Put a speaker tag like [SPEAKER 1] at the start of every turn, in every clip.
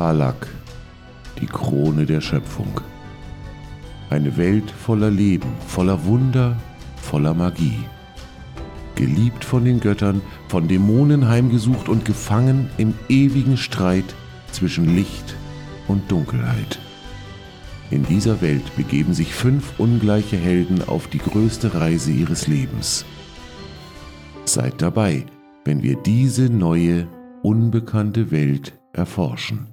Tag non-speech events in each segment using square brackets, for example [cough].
[SPEAKER 1] Talak, die Krone der Schöpfung. Eine Welt voller Leben, voller Wunder, voller Magie. Geliebt von den Göttern, von Dämonen heimgesucht und gefangen im ewigen Streit zwischen Licht und Dunkelheit. In dieser Welt begeben sich fünf ungleiche Helden auf die größte Reise ihres Lebens. Seid dabei, wenn wir diese neue, unbekannte Welt erforschen.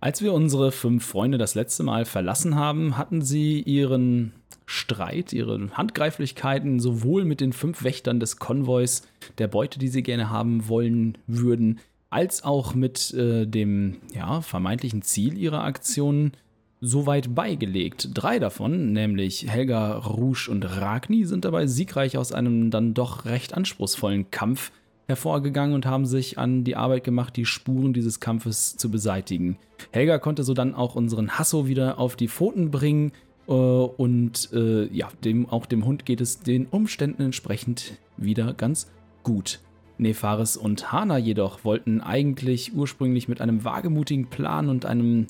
[SPEAKER 2] Als wir unsere fünf Freunde das letzte Mal verlassen haben, hatten sie ihren Streit, ihre Handgreiflichkeiten sowohl mit den fünf Wächtern des Konvois, der Beute, die sie gerne haben wollen würden, als auch mit äh, dem ja, vermeintlichen Ziel ihrer Aktionen soweit beigelegt. Drei davon, nämlich Helga, Rouge und Ragni, sind dabei siegreich aus einem dann doch recht anspruchsvollen Kampf hervorgegangen und haben sich an die Arbeit gemacht, die Spuren dieses Kampfes zu beseitigen. Helga konnte so dann auch unseren Hasso wieder auf die Pfoten bringen äh, und äh, ja, dem, auch dem Hund geht es den Umständen entsprechend wieder ganz gut. Nefaris und Hana jedoch wollten eigentlich ursprünglich mit einem wagemutigen Plan und einem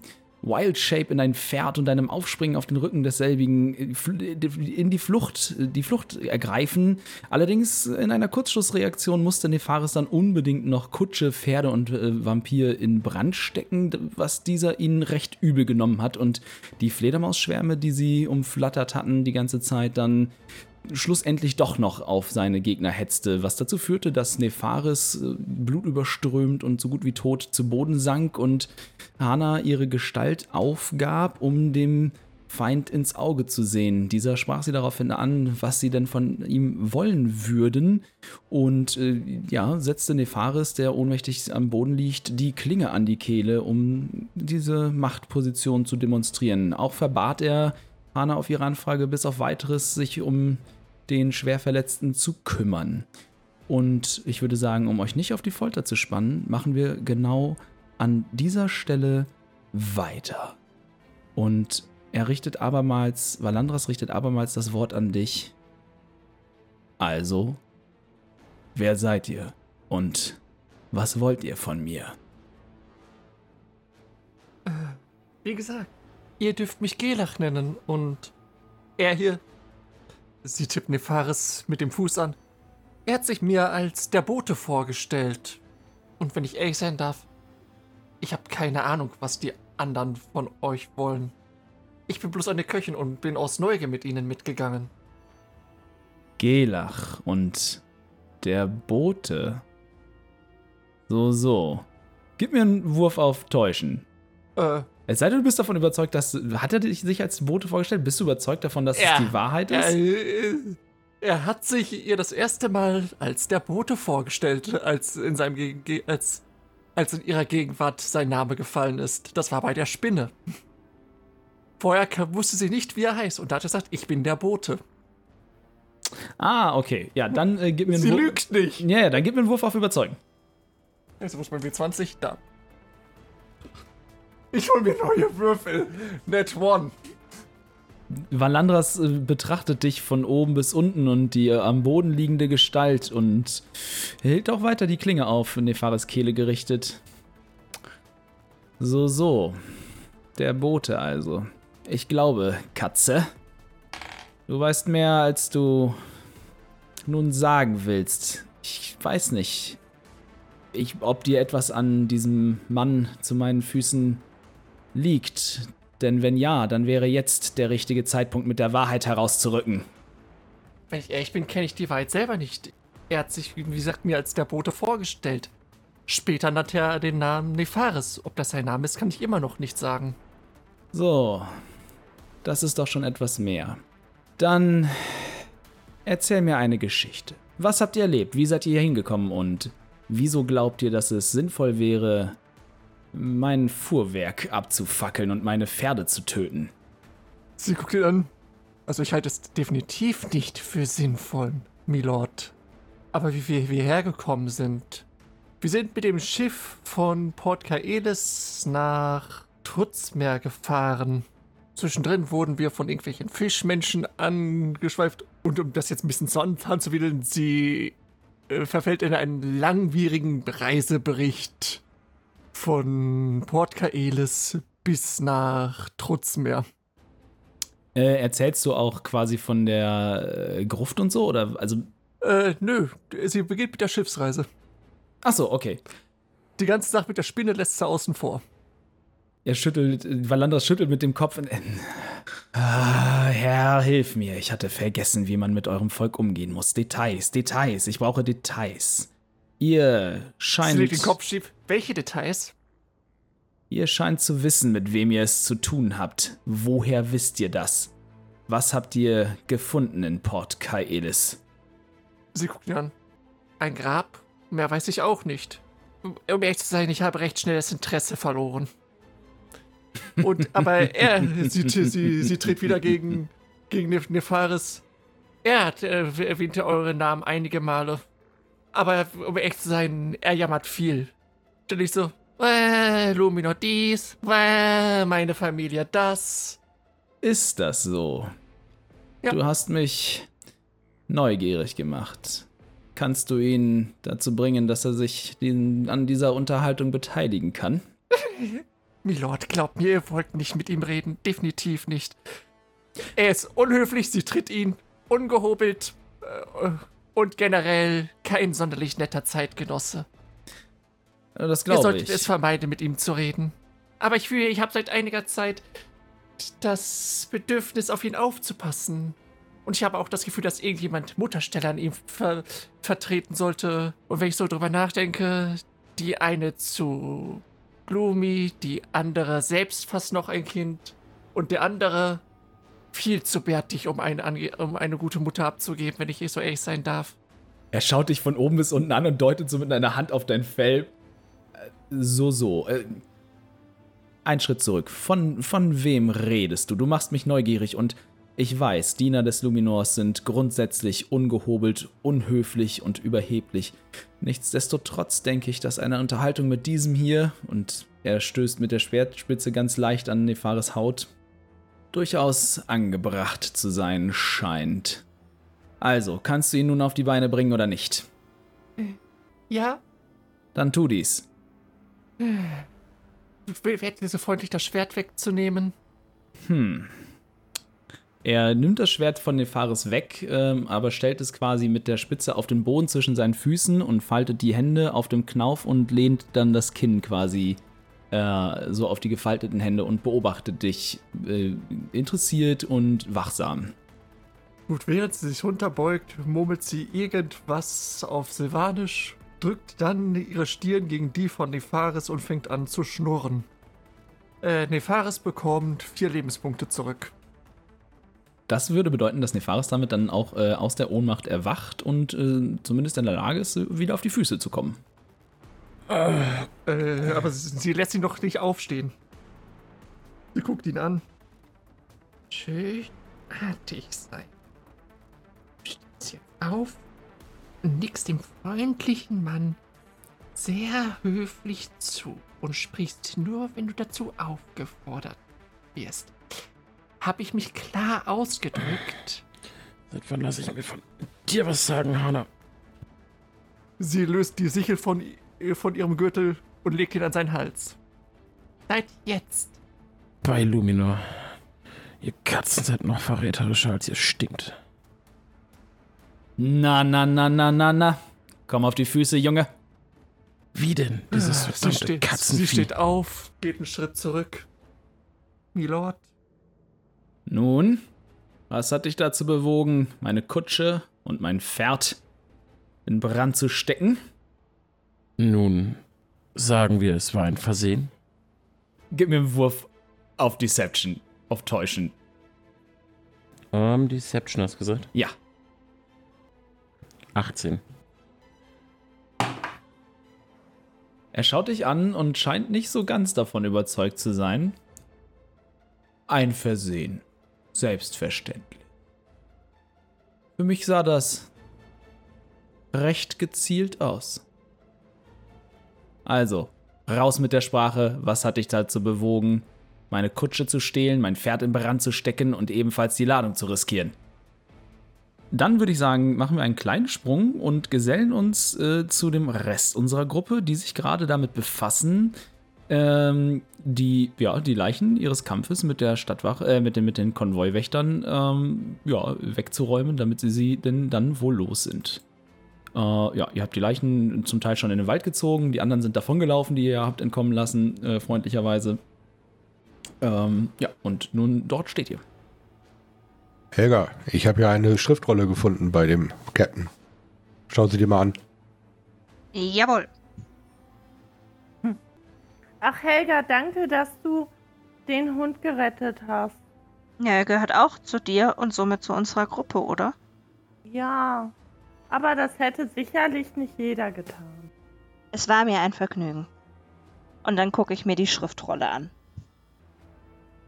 [SPEAKER 2] Wild Shape in ein Pferd und einem Aufspringen auf den Rücken desselbigen in die Flucht, die Flucht ergreifen. Allerdings in einer Kurzschlussreaktion musste Nefaris dann unbedingt noch Kutsche, Pferde und äh, Vampir in Brand stecken, was dieser ihnen recht übel genommen hat und die Fledermausschwärme, die sie umflattert hatten die ganze Zeit, dann schlussendlich doch noch auf seine Gegner hetzte, was dazu führte, dass Nefaris äh, blutüberströmt und so gut wie tot zu Boden sank und Hana ihre Gestalt aufgab, um dem Feind ins Auge zu sehen. Dieser sprach sie daraufhin an, was sie denn von ihm wollen würden und äh, ja, setzte Nefaris, der ohnmächtig am Boden liegt, die Klinge an die Kehle, um diese Machtposition zu demonstrieren. Auch verbat er Hana auf ihre Anfrage bis auf weiteres sich um den Schwerverletzten zu kümmern. Und ich würde sagen, um euch nicht auf die Folter zu spannen, machen wir genau an dieser Stelle weiter. Und er richtet abermals, Valandras richtet abermals das Wort an dich. Also, wer seid ihr und was wollt ihr von mir?
[SPEAKER 3] Äh, wie gesagt, ihr dürft mich Gelach nennen und er hier Sie tippt Nefaris mit dem Fuß an. Er hat sich mir als der Bote vorgestellt. Und wenn ich ehrlich sein darf, ich habe keine Ahnung, was die anderen von euch wollen. Ich bin bloß eine Köchin und bin aus Neugier mit ihnen mitgegangen.
[SPEAKER 2] Gelach und der Bote. So, so. Gib mir einen Wurf auf Täuschen. Äh, es sei denn, du bist davon überzeugt, dass. Hat er sich als Bote vorgestellt? Bist du überzeugt davon, dass er, es die Wahrheit ist?
[SPEAKER 3] Er, er, hat sich ihr das erste Mal als der Bote vorgestellt, als in seinem als, als in ihrer Gegenwart sein Name gefallen ist. Das war bei der Spinne. Vorher wusste sie nicht, wie er heißt, und da hat er gesagt, ich bin der Bote.
[SPEAKER 2] Ah, okay. Ja, dann äh, gib mir einen
[SPEAKER 3] Wurf. Sie lügt nicht.
[SPEAKER 2] Ja, ja, dann gib mir einen Wurf auf Überzeugen.
[SPEAKER 3] Jetzt muss man W20 da. Ich hol mir neue Würfel. Net one.
[SPEAKER 2] Valandras äh, betrachtet dich von oben bis unten und die äh, am Boden liegende Gestalt und hält auch weiter die Klinge auf, in Nefaris Kehle gerichtet. So, so. Der Bote also. Ich glaube, Katze. Du weißt mehr, als du nun sagen willst. Ich weiß nicht, ich, ob dir etwas an diesem Mann zu meinen Füßen liegt. Denn wenn ja, dann wäre jetzt der richtige Zeitpunkt, mit der Wahrheit herauszurücken.
[SPEAKER 3] Wenn ich ehrlich bin, kenne ich die Wahrheit selber nicht. Er hat sich, wie gesagt, mir als der Bote vorgestellt. Später nannte er den Namen Nefaris. Ob das sein Name ist, kann ich immer noch nicht sagen.
[SPEAKER 2] So, das ist doch schon etwas mehr. Dann erzähl mir eine Geschichte. Was habt ihr erlebt? Wie seid ihr hier hingekommen und wieso glaubt ihr, dass es sinnvoll wäre, mein Fuhrwerk abzufackeln und meine Pferde zu töten.
[SPEAKER 3] Sie guckt ihn an. Also ich halte es definitiv nicht für sinnvoll, Milord. Aber wie wir hierher gekommen sind. Wir sind mit dem Schiff von Port Kaelis nach Trutzmeer gefahren. Zwischendrin wurden wir von irgendwelchen Fischmenschen angeschweift. Und um das jetzt ein bisschen zu anzuwiedeln, sie äh, verfällt in einen langwierigen Reisebericht von Port Kaelis bis nach Trutzmeer.
[SPEAKER 2] Äh, erzählst du auch quasi von der äh, Gruft und so? Oder also.
[SPEAKER 3] Äh, nö, sie beginnt mit der Schiffsreise.
[SPEAKER 2] Achso, okay.
[SPEAKER 3] Die ganze Sache mit der Spinne lässt sie außen vor.
[SPEAKER 2] Er schüttelt, Valandras schüttelt mit dem Kopf. Und, ah, Herr, hilf mir. Ich hatte vergessen, wie man mit eurem Volk umgehen muss. Details, Details. Ich brauche Details. Ihr scheint.
[SPEAKER 3] Sie den Kopf schief. Welche Details?
[SPEAKER 2] Ihr scheint zu wissen, mit wem ihr es zu tun habt. Woher wisst ihr das? Was habt ihr gefunden in Port Kaelis?
[SPEAKER 3] Sie guckt ihn an. Ein Grab? Mehr weiß ich auch nicht. Um ehrlich zu sein, ich habe recht schnell das Interesse verloren. Und, [laughs] aber er, sie, sie, sie tritt wieder gegen, gegen Nefaris. Er hat, äh, erwähnte euren Namen einige Male. Aber um echt zu sein, er jammert viel. Und ich so, äh, Lumino dies, äh, meine Familie das.
[SPEAKER 2] Ist das so? Ja. Du hast mich neugierig gemacht. Kannst du ihn dazu bringen, dass er sich den, an dieser Unterhaltung beteiligen kann? [laughs]
[SPEAKER 3] Milord, glaubt mir, ihr wollt nicht mit ihm reden. Definitiv nicht. Er ist unhöflich, sie tritt ihn ungehobelt äh, und generell kein sonderlich netter Zeitgenosse.
[SPEAKER 2] Das glaube ich. Ihr solltet
[SPEAKER 3] es vermeiden, mit ihm zu reden. Aber ich fühle, ich habe seit einiger Zeit das Bedürfnis, auf ihn aufzupassen. Und ich habe auch das Gefühl, dass irgendjemand Mutterstelle an ihm ver vertreten sollte. Und wenn ich so drüber nachdenke, die eine zu Gloomy, die andere selbst fast noch ein Kind und der andere viel zu bärtig, um eine, um eine gute Mutter abzugeben, wenn ich so ehrlich sein darf.
[SPEAKER 2] Er schaut dich von oben bis unten an und deutet so mit einer Hand auf dein Fell. Äh, so, so. Äh, ein Schritt zurück. Von, von wem redest du? Du machst mich neugierig und ich weiß, Diener des Luminors sind grundsätzlich ungehobelt, unhöflich und überheblich. Nichtsdestotrotz denke ich, dass eine Unterhaltung mit diesem hier, und er stößt mit der Schwertspitze ganz leicht an Nefares Haut, durchaus angebracht zu sein scheint. Also, kannst du ihn nun auf die Beine bringen oder nicht?
[SPEAKER 3] Ja.
[SPEAKER 2] Dann tu dies.
[SPEAKER 3] Wäre dir so freundlich, das Schwert wegzunehmen?
[SPEAKER 2] Hm, er nimmt das Schwert von Nefaris weg, ähm, aber stellt es quasi mit der Spitze auf den Boden zwischen seinen Füßen und faltet die Hände auf dem Knauf und lehnt dann das Kinn quasi äh, so auf die gefalteten Hände und beobachtet dich äh, interessiert und wachsam.
[SPEAKER 3] Gut, während sie sich runterbeugt, murmelt sie irgendwas auf Silvanisch, drückt dann ihre Stirn gegen die von Nefaris und fängt an zu schnurren. Äh, Nefaris bekommt vier Lebenspunkte zurück.
[SPEAKER 2] Das würde bedeuten, dass Nefaris damit dann auch äh, aus der Ohnmacht erwacht und äh, zumindest in der Lage ist, wieder auf die Füße zu kommen.
[SPEAKER 3] Äh, äh aber sie, sie, lässt ihn doch nicht aufstehen. Sie guckt ihn an. Schön artig sein. Stehst jetzt auf und nickst dem freundlichen Mann sehr höflich zu und sprichst nur, wenn du dazu aufgefordert wirst. Habe ich mich klar ausgedrückt?
[SPEAKER 4] Seit wann lasse ich mir von dir was sagen, Hannah?
[SPEAKER 3] Sie löst die Sichel von, von ihrem Gürtel und legt ihn an seinen Hals. Seit jetzt.
[SPEAKER 4] Bei Luminor. Ihr Katzen seid noch verräterischer, als ihr stinkt.
[SPEAKER 2] Na, na, na, na, na, na. Komm auf die Füße, Junge.
[SPEAKER 4] Wie denn? Dieses
[SPEAKER 3] ah, sie steht, sie steht auf, geht einen Schritt zurück. Milord,
[SPEAKER 2] nun, was hat dich dazu bewogen, meine Kutsche und mein Pferd in Brand zu stecken?
[SPEAKER 4] Nun, sagen wir, es war ein Versehen.
[SPEAKER 2] Gib mir einen Wurf auf Deception, auf Täuschen.
[SPEAKER 4] Um, ähm, Deception hast du gesagt?
[SPEAKER 2] Ja.
[SPEAKER 4] 18.
[SPEAKER 2] Er schaut dich an und scheint nicht so ganz davon überzeugt zu sein. Ein Versehen selbstverständlich. Für mich sah das recht gezielt aus. Also, raus mit der Sprache, was hat dich dazu bewogen, meine Kutsche zu stehlen, mein Pferd in Brand zu stecken und ebenfalls die Ladung zu riskieren? Dann würde ich sagen, machen wir einen kleinen Sprung und gesellen uns äh, zu dem Rest unserer Gruppe, die sich gerade damit befassen, ähm, die, ja, die Leichen ihres Kampfes mit der Stadtwache, äh, mit den, mit den Konvoiwächtern, ähm, ja, wegzuräumen, damit sie sie denn dann wohl los sind. Äh, ja, ihr habt die Leichen zum Teil schon in den Wald gezogen, die anderen sind davongelaufen, die ihr habt entkommen lassen, äh, freundlicherweise. Ähm, ja, und nun dort steht ihr.
[SPEAKER 5] Helga, ich habe ja eine Schriftrolle gefunden bei dem Captain. Schauen Sie dir mal an.
[SPEAKER 6] Jawohl.
[SPEAKER 7] Ach Helga, danke, dass du den Hund gerettet hast.
[SPEAKER 6] Ja, er gehört auch zu dir und somit zu unserer Gruppe, oder?
[SPEAKER 7] Ja, aber das hätte sicherlich nicht jeder getan.
[SPEAKER 6] Es war mir ein Vergnügen. Und dann gucke ich mir die Schriftrolle an.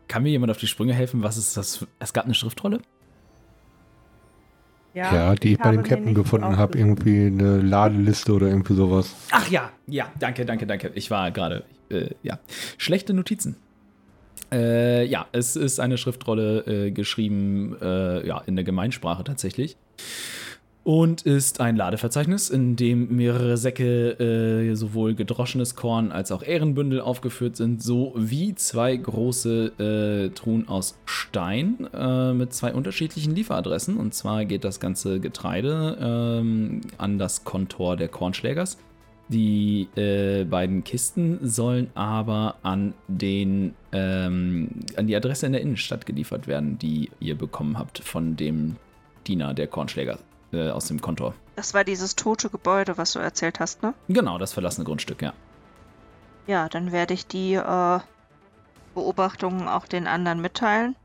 [SPEAKER 2] Kann mir jemand auf die Sprünge helfen? Was ist das? Es gab eine Schriftrolle?
[SPEAKER 5] Ja, die ich bei dem Captain gefunden habe. Irgendwie eine Ladeliste oder irgendwie sowas.
[SPEAKER 2] Ach ja, ja, danke, danke, danke. Ich war gerade, äh, ja. Schlechte Notizen. Äh, ja, es ist eine Schriftrolle äh, geschrieben, äh, ja, in der Gemeinsprache tatsächlich. Und ist ein Ladeverzeichnis, in dem mehrere Säcke äh, sowohl gedroschenes Korn als auch Ehrenbündel aufgeführt sind, sowie zwei große äh, Truhen aus Stein äh, mit zwei unterschiedlichen Lieferadressen. Und zwar geht das ganze Getreide ähm, an das Kontor der Kornschlägers. Die äh, beiden Kisten sollen aber an, den, ähm, an die Adresse in der Innenstadt geliefert werden, die ihr bekommen habt von dem Diener der Kornschläger äh, aus dem Kontor.
[SPEAKER 6] Das war dieses tote Gebäude, was du erzählt hast, ne?
[SPEAKER 2] Genau, das verlassene Grundstück, ja.
[SPEAKER 6] Ja, dann werde ich die äh, Beobachtungen auch den anderen mitteilen.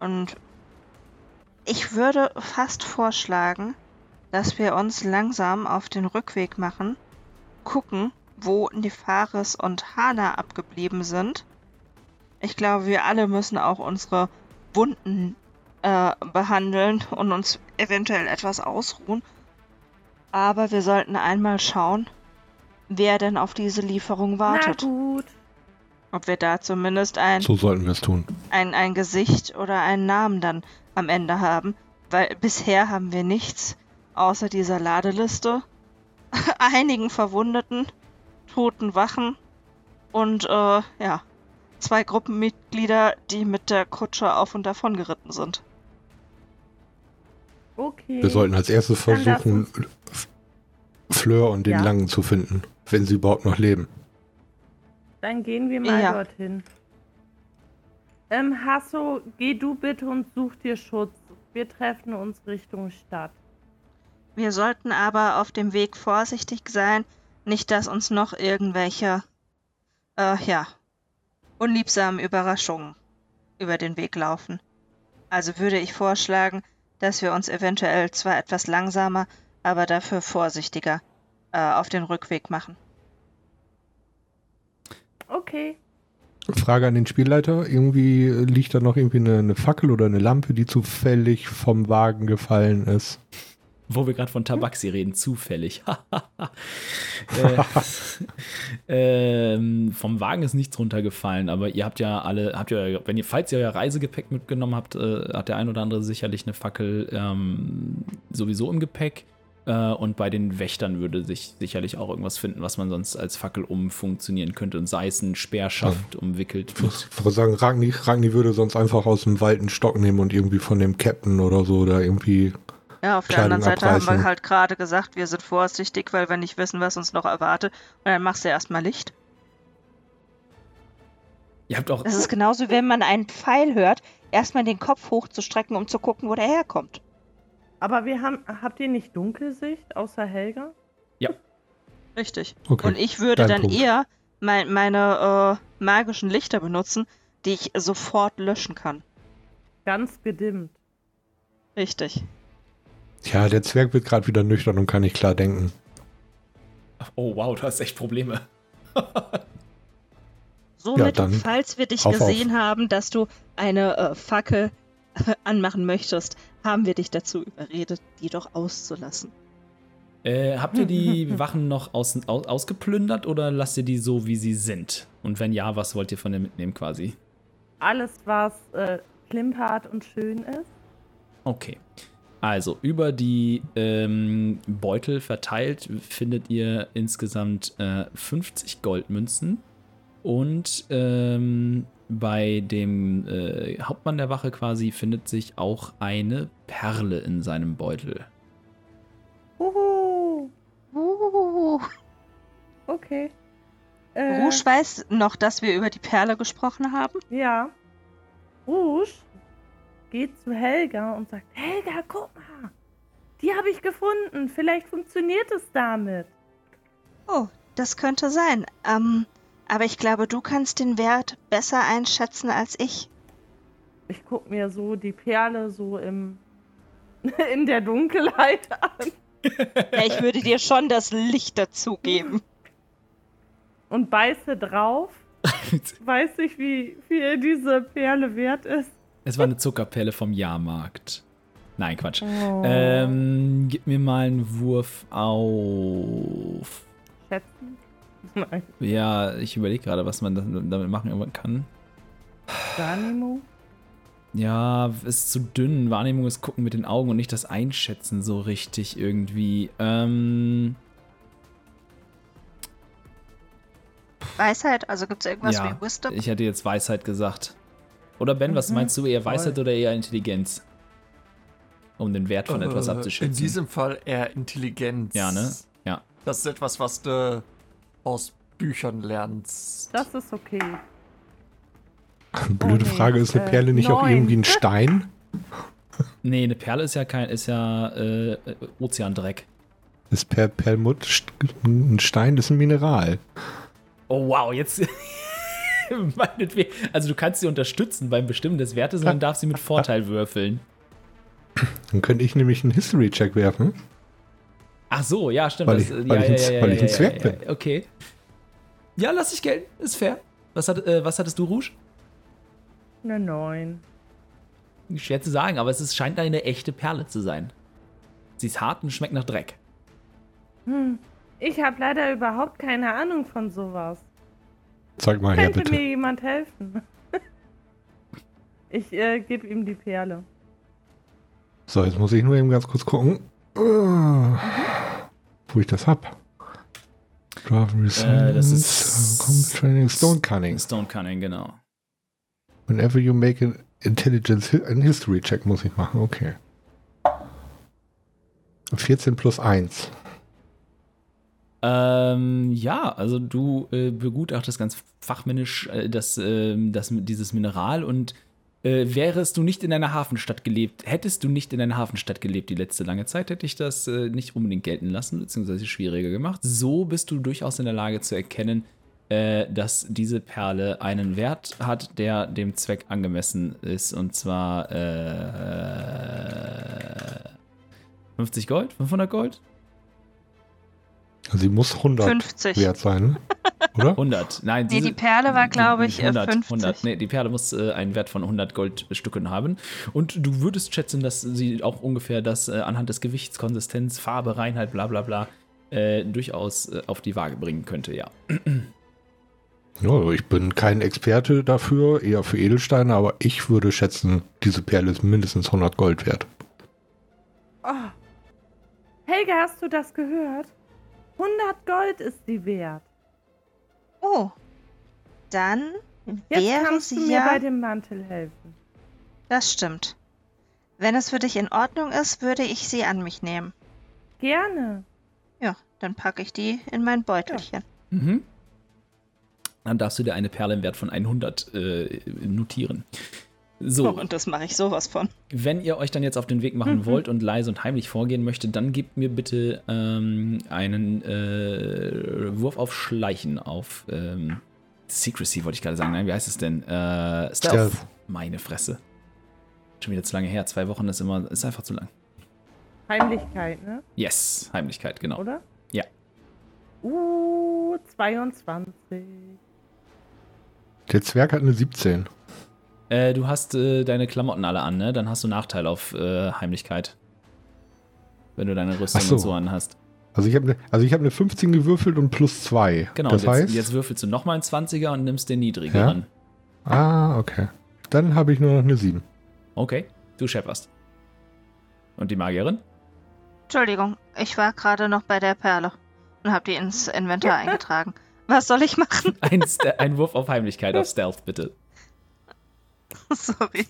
[SPEAKER 6] Und ich würde fast vorschlagen, dass wir uns langsam auf den Rückweg machen, gucken, wo Nefaris und Hana abgeblieben sind. Ich glaube, wir alle müssen auch unsere Wunden äh, behandeln und uns eventuell etwas ausruhen. Aber wir sollten einmal schauen, wer denn auf diese Lieferung wartet.
[SPEAKER 7] Na gut.
[SPEAKER 6] Ob wir da zumindest ein,
[SPEAKER 5] So sollten wir es tun.
[SPEAKER 6] ein, ein Gesicht oder einen Namen dann am Ende haben. Weil bisher haben wir nichts außer dieser Ladeliste, [laughs] einigen Verwundeten, toten Wachen und äh, ja, zwei Gruppenmitglieder, die mit der Kutsche auf und davon geritten sind.
[SPEAKER 7] Okay.
[SPEAKER 5] Wir sollten als erstes versuchen, Fleur und den
[SPEAKER 7] Ja.
[SPEAKER 5] Langen zu finden, wenn sie überhaupt noch leben.
[SPEAKER 7] Dann gehen wir mal
[SPEAKER 6] Ja.
[SPEAKER 7] dorthin. Ähm, Hasso, geh du bitte und such dir Schutz. Wir treffen uns Richtung Stadt.
[SPEAKER 6] Wir sollten aber auf dem Weg vorsichtig sein, nicht dass uns noch irgendwelche, äh, ja, unliebsamen Überraschungen über den Weg laufen. Also würde ich vorschlagen, dass wir uns eventuell zwar etwas langsamer, aber dafür vorsichtiger äh, auf den Rückweg machen.
[SPEAKER 7] Okay.
[SPEAKER 5] Frage an den Spielleiter. Irgendwie äh, liegt da noch irgendwie eine, eine Fackel oder eine Lampe, die zufällig vom Wagen gefallen ist.
[SPEAKER 2] Wo wir gerade von Tabaxi reden, zufällig. [laughs] äh, [laughs] ähm, vom Wagen ist nichts runtergefallen, aber ihr habt ja alle, habt ja, wenn ihr, falls ihr euer Reisegepäck mitgenommen habt, äh, hat der ein oder andere sicherlich eine Fackel ähm, sowieso im Gepäck. Äh, und bei den Wächtern würde sich sicherlich auch irgendwas finden, was man sonst als Fackel umfunktionieren könnte und sei es ein Speerschaft umwickelt.
[SPEAKER 5] Ich muss würde sagen, Ragni, Ragni würde sonst einfach aus dem Wald einen Stock nehmen und irgendwie von dem Captain oder so da irgendwie.
[SPEAKER 6] Ja, auf der anderen Seite haben wir halt gerade gesagt, wir sind vorsichtig, weil wir nicht wissen, was uns noch erwartet. Und dann machst du erstmal Licht.
[SPEAKER 2] Ihr habt auch.
[SPEAKER 6] Das ist genauso, wenn man einen Pfeil hört, erstmal den Kopf hochzustrecken, um zu gucken, wo der herkommt.
[SPEAKER 7] Aber wir haben. Habt ihr nicht Dunkelsicht außer Helga?
[SPEAKER 6] Richtig.
[SPEAKER 5] Okay.
[SPEAKER 6] Und ich würde
[SPEAKER 5] dein
[SPEAKER 6] dann
[SPEAKER 5] Punkt.
[SPEAKER 6] eher mein, meine äh, magischen Lichter benutzen, die ich sofort löschen kann.
[SPEAKER 7] Ganz gedimmt.
[SPEAKER 6] Richtig.
[SPEAKER 5] Tja, der Zwerg wird gerade wieder nüchtern und kann nicht klar denken.
[SPEAKER 2] Oh wow, du hast echt Probleme. [laughs]
[SPEAKER 6] Somit,
[SPEAKER 5] dann
[SPEAKER 6] falls wir dich
[SPEAKER 5] auf, auf.
[SPEAKER 6] gesehen haben, dass du eine äh, Fackel anmachen möchtest, haben wir dich dazu überredet, die doch auszulassen.
[SPEAKER 2] Äh, habt ihr die [laughs] Wachen noch aus, aus, ausgeplündert oder lasst ihr die so, wie sie sind? Und wenn ja, was wollt ihr von denen mitnehmen quasi?
[SPEAKER 7] Alles, was äh, klimpert und schön ist.
[SPEAKER 2] Okay. Also, über die ähm, Beutel verteilt findet ihr insgesamt äh, 50 Goldmünzen, Und ähm, bei dem äh, Hauptmann der Wache quasi findet sich auch eine Perle in seinem Beutel.
[SPEAKER 7] Uhu.
[SPEAKER 6] Uh,
[SPEAKER 7] Okay. Äh,
[SPEAKER 6] Rouge weiß noch, dass wir über die Perle gesprochen haben.
[SPEAKER 7] Ja. Rouge geht zu Helga und sagt: Helga, guck mal. Die habe ich gefunden. Vielleicht funktioniert es damit.
[SPEAKER 6] Oh, das könnte sein. Ähm, aber ich glaube, du kannst den Wert besser einschätzen als ich.
[SPEAKER 7] Ich guck mir so die Perle so im [laughs] in der Dunkelheit an
[SPEAKER 6] Ja, ich würde dir schon das Licht dazugeben.
[SPEAKER 7] und beiße drauf. [laughs] Weiß ich, wie viel diese Perle wert ist.
[SPEAKER 2] Es war eine Zuckerperle vom Jahrmarkt. Nein, Quatsch.
[SPEAKER 7] Oh.
[SPEAKER 2] Ähm, gib mir mal einen Wurf auf.
[SPEAKER 7] Schätzen? Nein.
[SPEAKER 2] Ja, ich überlege gerade, was man da- damit machen kann.
[SPEAKER 7] Wahrnehmung?
[SPEAKER 2] Ja, ist zu dünn. Wahrnehmung ist gucken mit den Augen und nicht das Einschätzen so richtig irgendwie. Ähm,
[SPEAKER 6] Weisheit, also gibt es irgendwas
[SPEAKER 2] ja,
[SPEAKER 6] wie Wisdom?
[SPEAKER 2] ich hätte jetzt Weisheit gesagt. Oder Ben, was
[SPEAKER 7] Mhm,
[SPEAKER 2] meinst du? Eher Weisheit oder eher Intelligenz? Um den Wert von etwas
[SPEAKER 3] Äh,
[SPEAKER 2] abzuschätzen.
[SPEAKER 3] In diesem Fall eher Intelligenz.
[SPEAKER 2] Ja, ne? Ja.
[SPEAKER 3] Das ist etwas, was du aus Büchern lernst.
[SPEAKER 7] Das ist okay.
[SPEAKER 5] Blöde
[SPEAKER 7] Oh, nee.
[SPEAKER 5] Frage, ist eine
[SPEAKER 7] Äh,
[SPEAKER 5] Perle nicht auch
[SPEAKER 7] neun.
[SPEAKER 5] irgendwie ein [laughs] Stein?
[SPEAKER 2] Nee, eine Perle ist ja kein, ist ja äh, Ozeandreck.
[SPEAKER 5] Ist per Perlmutt ein Stein, das ist ein Mineral.
[SPEAKER 2] Oh wow, jetzt. [laughs] Meinetwegen. Also du kannst sie unterstützen beim Bestimmen des Wertes und dann darf sie mit Vorteil würfeln.
[SPEAKER 5] Dann könnte ich nämlich einen History-Check werfen.
[SPEAKER 2] Ach so, ja, stimmt.
[SPEAKER 5] Weil
[SPEAKER 2] das,
[SPEAKER 5] ich-
[SPEAKER 2] ja,
[SPEAKER 5] weil ich
[SPEAKER 2] ja,
[SPEAKER 5] ein-
[SPEAKER 2] ja,
[SPEAKER 5] weil
[SPEAKER 2] ja,
[SPEAKER 5] ich ein
[SPEAKER 2] ja,
[SPEAKER 5] Zwerg
[SPEAKER 2] ja,
[SPEAKER 5] bin.
[SPEAKER 2] ja, Okay. Ja, lass dich gelten. Ist fair. Was, hat, äh, was hattest du, Rouge?
[SPEAKER 7] Eine 9.
[SPEAKER 2] Schwer zu sagen, aber es ist, scheint eine echte Perle zu sein. Sie ist hart und schmeckt nach Dreck.
[SPEAKER 7] Hm. Ich habe leider überhaupt keine Ahnung von sowas.
[SPEAKER 5] Zeig mal her,
[SPEAKER 7] Könnte
[SPEAKER 5] bitte.
[SPEAKER 7] mir jemand helfen? [laughs] ich äh, gebe ihm die Perle.
[SPEAKER 5] So, jetzt muss ich nur eben ganz kurz gucken, äh, wo ich das hab. Draft Resilience,
[SPEAKER 2] das ist-
[SPEAKER 5] Combat Training, Stone Cunning.
[SPEAKER 2] Stone Cunning, genau.
[SPEAKER 5] Whenever you make an Intelligence, an History Check muss ich machen, okay. 14 plus 1.
[SPEAKER 2] Ähm, ja, also du äh, begutachtest ganz fachmännisch äh, das, ähm, das, dieses Mineral und äh, wärest du nicht in einer Hafenstadt gelebt, hättest du nicht in einer Hafenstadt gelebt die letzte lange Zeit, hätte ich das äh, nicht unbedingt gelten lassen, beziehungsweise schwieriger gemacht. So bist du durchaus in der Lage zu erkennen, äh, dass diese Perle einen Wert hat, der dem Zweck angemessen ist, und zwar äh, 50 Gold, 500 Gold,
[SPEAKER 5] sie muss 100
[SPEAKER 6] 50.
[SPEAKER 5] wert sein, oder?
[SPEAKER 2] 100. Nein,
[SPEAKER 6] Nee, die Perle war, glaube ich, äh,
[SPEAKER 2] 100,
[SPEAKER 6] 50.
[SPEAKER 2] 100. Nee, die Perle muss äh, einen Wert von 100 Goldstücken haben. Und du würdest schätzen, dass sie auch ungefähr das äh, anhand des Gewichts, Konsistenz, Farbe, Reinheit, bla bla bla, äh, durchaus äh, auf die Waage bringen könnte, ja. [clears throat]
[SPEAKER 5] Ja, ich bin kein Experte dafür, eher für Edelsteine, aber ich würde schätzen, diese Perle ist mindestens 100 Gold wert.
[SPEAKER 7] Oh. Helga, hast du das gehört? 100 Gold ist sie wert.
[SPEAKER 6] Oh, dann
[SPEAKER 7] Jetzt
[SPEAKER 6] wäre
[SPEAKER 7] kannst du
[SPEAKER 6] sie
[SPEAKER 7] mir
[SPEAKER 6] ja...
[SPEAKER 7] bei dem Mantel helfen.
[SPEAKER 6] Das stimmt. Wenn es für dich in Ordnung ist, würde ich sie an mich nehmen.
[SPEAKER 7] Gerne.
[SPEAKER 6] Ja, dann packe ich die in mein Beutelchen.
[SPEAKER 2] Mhm. Dann darfst du dir eine Perle im Wert von 100 äh, notieren. So, [laughs]
[SPEAKER 6] und das mache ich sowas von.
[SPEAKER 2] Wenn ihr euch dann jetzt auf den Weg machen
[SPEAKER 7] Mhm.
[SPEAKER 2] wollt und leise und heimlich vorgehen möchtet, dann gebt mir bitte ähm, einen äh, Wurf auf Schleichen, auf ähm, Secrecy, wollte ich gerade sagen. Nein, wie heißt es denn? Äh, Stealth.
[SPEAKER 5] Stealth.
[SPEAKER 2] Meine Fresse. Schon wieder zu lange her. Zwei Wochen ist immer, ist einfach zu lang.
[SPEAKER 7] Heimlichkeit, ne?
[SPEAKER 2] Yes, Heimlichkeit, genau.
[SPEAKER 7] Oder?
[SPEAKER 2] Ja.
[SPEAKER 7] Uh, 22.
[SPEAKER 5] Der Zwerg hat eine 17.
[SPEAKER 2] Äh, du hast äh, deine Klamotten alle an, ne? Dann hast du Nachteil auf äh, Heimlichkeit. Wenn du deine Rüstung
[SPEAKER 5] so.
[SPEAKER 2] und so anhast.
[SPEAKER 5] Also ich habe eine, also ich habe eine 15 gewürfelt und plus 2.
[SPEAKER 2] Genau,
[SPEAKER 5] Das
[SPEAKER 2] und jetzt,
[SPEAKER 5] heißt,
[SPEAKER 2] jetzt würfelst du nochmal einen 20er und nimmst den niedrigeren.
[SPEAKER 5] ah, okay. Dann habe ich nur noch eine 7.
[SPEAKER 2] Okay, du schepperst. Und die Magierin?
[SPEAKER 6] Entschuldigung, ich war gerade noch bei der Perle und habe die ins Inventar [laughs] eingetragen. Was soll ich machen?
[SPEAKER 2] Ein, ein Wurf auf Heimlichkeit, auf Stealth, bitte. [laughs]
[SPEAKER 6] Sorry.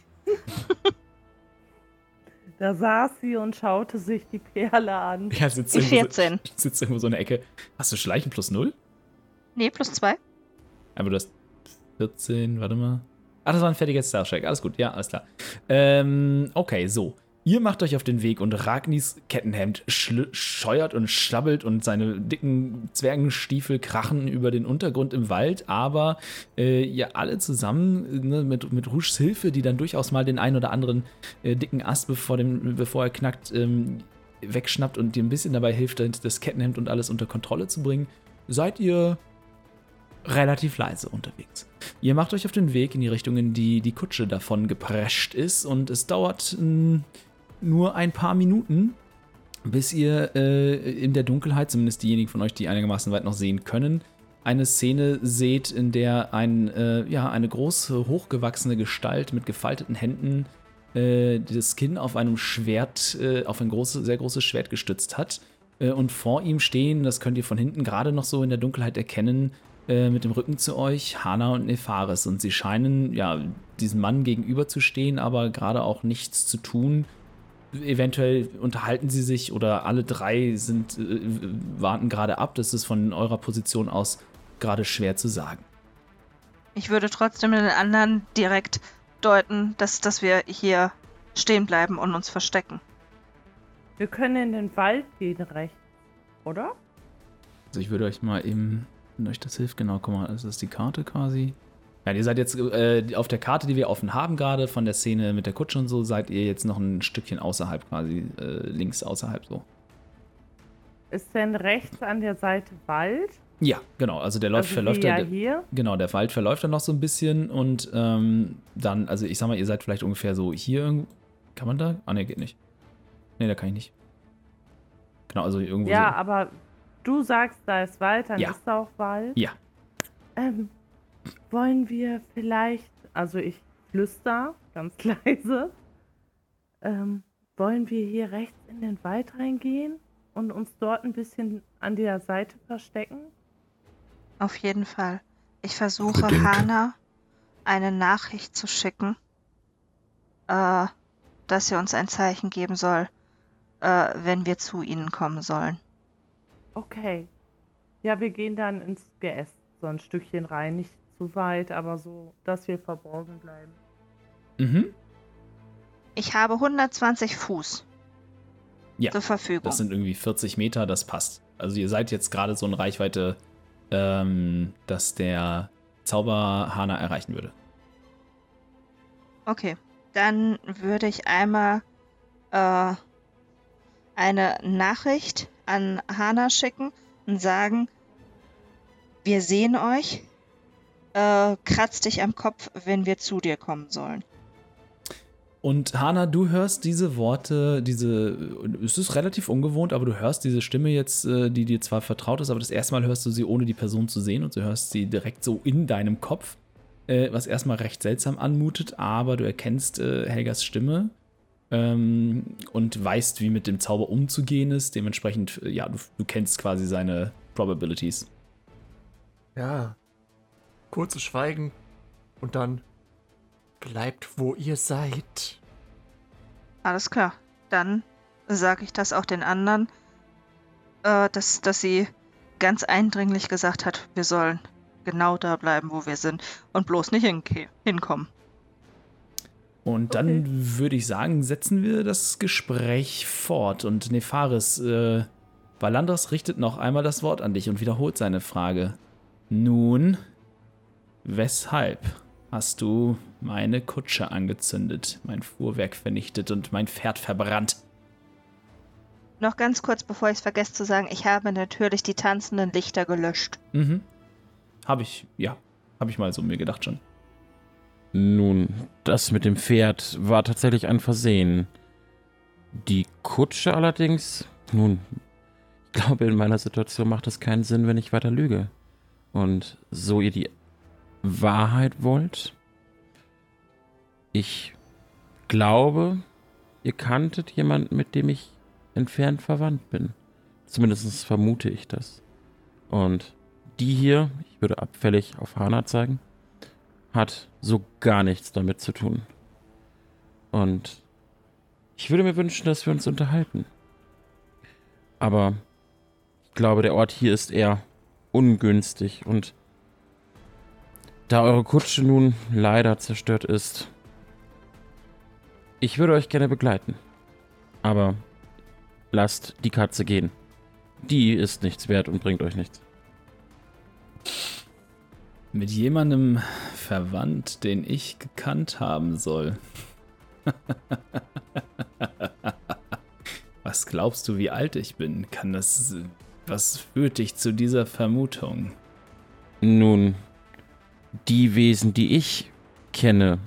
[SPEAKER 7] Da saß sie und schaute sich die Perle an.
[SPEAKER 2] Ja, sitzt
[SPEAKER 6] Die
[SPEAKER 2] irgendwo,
[SPEAKER 6] 14.
[SPEAKER 2] So, sitzt irgendwo so in der Ecke. Hast du Schleichen plus 0?
[SPEAKER 6] Nee, plus zwei.
[SPEAKER 2] Aber du hast 14, warte mal. Ah, das war ein fertiger Stealth-Check. Alles gut, ja, alles klar. Ähm, okay, so. Ihr macht euch auf den Weg und Ragnis Kettenhemd scheuert und schlabbelt und seine dicken Zwergenstiefel krachen über den Untergrund im Wald, aber äh, ihr alle zusammen ne, mit, mit Rouges Hilfe, die dann durchaus mal den einen oder anderen äh, dicken Ast, bevor, dem, bevor er knackt, ähm, wegschnappt und dir ein bisschen dabei hilft, das Kettenhemd und alles unter Kontrolle zu bringen, seid ihr relativ leise unterwegs. Ihr macht euch auf den Weg in die Richtung, in die die Kutsche davon geprescht ist und es dauert mh, nur ein paar Minuten, bis ihr äh, in der Dunkelheit, zumindest diejenigen von euch, die einigermaßen weit noch sehen können, eine Szene seht, in der ein, äh, ja, eine große, hochgewachsene Gestalt mit gefalteten Händen äh, das Kinn auf einem Schwert, äh, auf ein großes, sehr großes Schwert gestützt hat. Äh, und vor ihm stehen, das könnt ihr von hinten gerade noch so in der Dunkelheit erkennen, äh, mit dem Rücken zu euch, Hana und Nefaris. Und sie scheinen, ja, diesem Mann gegenüber zu stehen, aber gerade auch nichts zu tun. Eventuell unterhalten sie sich oder alle drei sind, äh, warten gerade ab. Das ist von eurer Position aus gerade schwer zu sagen.
[SPEAKER 6] Ich würde trotzdem den anderen direkt deuten, dass, dass wir hier stehen bleiben und uns verstecken.
[SPEAKER 7] Wir können in den Wald gehen rechts, oder?
[SPEAKER 2] Also ich würde euch mal eben, wenn euch das hilft, genau, guck mal, ist das die Karte quasi? Ja, ihr seid jetzt äh, auf der Karte, die wir offen haben gerade, von der Szene mit der Kutsche und so, seid ihr jetzt noch ein Stückchen außerhalb quasi, äh, links außerhalb so.
[SPEAKER 7] Ist denn rechts an der Seite Wald?
[SPEAKER 2] Ja, genau, also der läuft,
[SPEAKER 7] also
[SPEAKER 2] verläuft
[SPEAKER 7] ja hier.
[SPEAKER 2] genau, der Wald verläuft dann noch so ein bisschen und ähm, dann, also ich sag mal, ihr seid vielleicht ungefähr so hier, irgendwo- kann man da? Ah, ne, geht nicht. Ne, da kann ich nicht. Genau, also irgendwo
[SPEAKER 7] Ja,
[SPEAKER 2] so.
[SPEAKER 7] aber du sagst, da ist Wald, dann
[SPEAKER 2] Ja.
[SPEAKER 7] ist da auch Wald.
[SPEAKER 2] Ja.
[SPEAKER 7] Ähm, wollen wir vielleicht, also ich flüster ganz [laughs] leise, ähm, wollen wir hier rechts in den Wald reingehen und uns dort ein bisschen an der Seite verstecken?
[SPEAKER 6] Auf jeden Fall. Ich versuche. Hana eine Nachricht zu schicken, äh, dass sie uns ein Zeichen geben soll, äh, wenn wir zu ihnen kommen sollen.
[SPEAKER 7] Okay. Ja, wir gehen dann ins Geäst so ein Stückchen rein, nicht zu weit, aber so, dass wir verborgen bleiben.
[SPEAKER 2] Mhm.
[SPEAKER 6] Ich habe 120 Fuß
[SPEAKER 2] Ja,
[SPEAKER 6] zur Verfügung.
[SPEAKER 2] Das sind irgendwie 40 Meter, das passt. Also ihr seid jetzt gerade so in Reichweite, ähm, dass der Zauberhana erreichen würde.
[SPEAKER 6] Okay, dann würde ich einmal äh, eine Nachricht an Hana schicken und sagen, wir sehen euch, äh, kratz dich am Kopf, wenn wir zu dir kommen sollen.
[SPEAKER 2] Und Hana, du hörst diese Worte, diese, es ist relativ ungewohnt, aber du hörst diese Stimme jetzt, äh, die dir zwar vertraut ist, aber das erste Mal hörst du sie ohne die Person zu sehen und du hörst sie direkt so in deinem Kopf, äh, was erstmal recht seltsam anmutet, aber du erkennst äh, Helgas Stimme ähm, und weißt, wie mit dem Zauber umzugehen ist. Dementsprechend, ja, du, du kennst quasi seine Probabilities.
[SPEAKER 3] Ja. Kurzes Schweigen und dann bleibt, wo ihr seid.
[SPEAKER 6] Alles klar, dann sage ich das auch den anderen, äh, dass, dass sie ganz eindringlich gesagt hat, wir sollen genau da bleiben, wo wir sind und bloß nicht hinke- hinkommen.
[SPEAKER 2] Und dann würde ich sagen, setzen wir das Gespräch fort. Und Nefaris, äh, Balandras richtet noch einmal das Wort an dich und wiederholt seine Frage. Nun, weshalb hast du meine Kutsche angezündet, mein Fuhrwerk vernichtet und mein Pferd verbrannt?
[SPEAKER 6] Noch ganz kurz, bevor ich es vergesse zu sagen, ich habe natürlich die tanzenden Lichter gelöscht.
[SPEAKER 2] Mhm. Hab ich, ja, hab ich mal so mir gedacht schon.
[SPEAKER 4] Nun, das mit dem Pferd war tatsächlich ein Versehen. Die Kutsche allerdings, nun, ich glaube, in meiner Situation macht es keinen Sinn, wenn ich weiter lüge. Und so ihr die Wahrheit wollt, ich glaube, ihr kanntet jemanden, mit dem ich entfernt verwandt bin. Zumindest vermute ich das. Und die hier, ich würde abfällig auf Hana zeigen, hat so gar nichts damit zu tun. Und ich würde mir wünschen, dass wir uns unterhalten. Aber ich glaube, der Ort hier ist eher ungünstig und da eure Kutsche nun leider zerstört ist, ich würde euch gerne begleiten. Aber lasst die Katze gehen. Die ist nichts wert und bringt euch nichts.
[SPEAKER 2] Mit jemandem verwandt, den ich gekannt haben soll. [laughs] Was glaubst du, wie alt ich bin? Kann das. Was führt dich zu dieser Vermutung?
[SPEAKER 4] Nun, die Wesen, die ich kenne,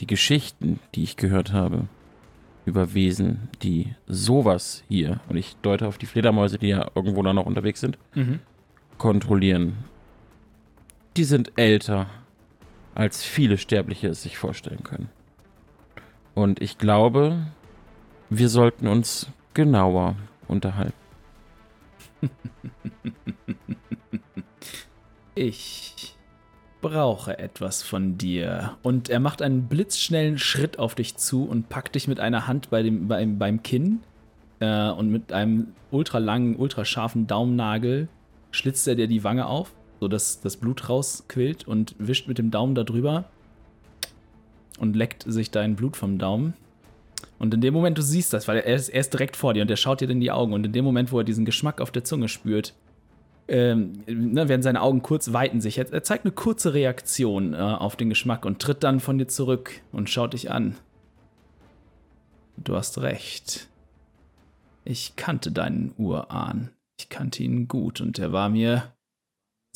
[SPEAKER 4] die Geschichten, die ich gehört habe, über Wesen, die sowas hier, und ich deute auf die Fledermäuse, die ja irgendwo da noch unterwegs sind,
[SPEAKER 2] Mhm.
[SPEAKER 4] kontrollieren. Die sind älter, als viele Sterbliche es sich vorstellen können. Und ich glaube, wir sollten uns genauer unterhalten. [laughs]
[SPEAKER 2] Ich brauche etwas von dir. Und er macht einen blitzschnellen Schritt auf dich zu und packt dich mit einer Hand bei dem, beim, beim Kinn äh, und mit einem ultra langen, ultra scharfen Daumennagel schlitzt er dir die Wange auf, sodass das Blut rausquillt und wischt mit dem Daumen darüber und leckt sich dein Blut vom Daumen. Und in dem Moment, du siehst das, weil er ist, er ist direkt vor dir und er schaut dir in die Augen. Und in dem Moment, wo er diesen Geschmack auf der Zunge spürt, ähm, ne, werden seine Augen kurz weiten sich. Er, er zeigt eine kurze Reaktion äh, auf den Geschmack und tritt dann von dir zurück und schaut dich an. Du hast recht. Ich kannte deinen Urahn. Ich kannte ihn gut und er war mir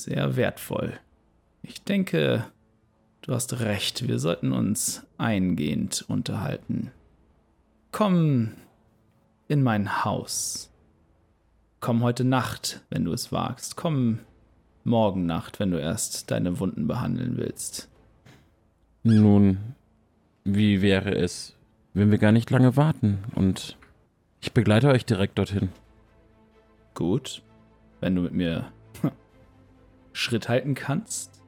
[SPEAKER 2] sehr wertvoll. Ich denke, du hast recht. Wir sollten uns eingehend unterhalten. Komm in mein Haus. Komm heute Nacht, wenn du es wagst. Komm morgen Nacht, wenn du erst deine Wunden behandeln willst.
[SPEAKER 4] Nun, wie wäre es, wenn wir gar nicht lange warten und ich begleite euch direkt dorthin?
[SPEAKER 2] Gut, wenn du mit mir Schritt halten kannst.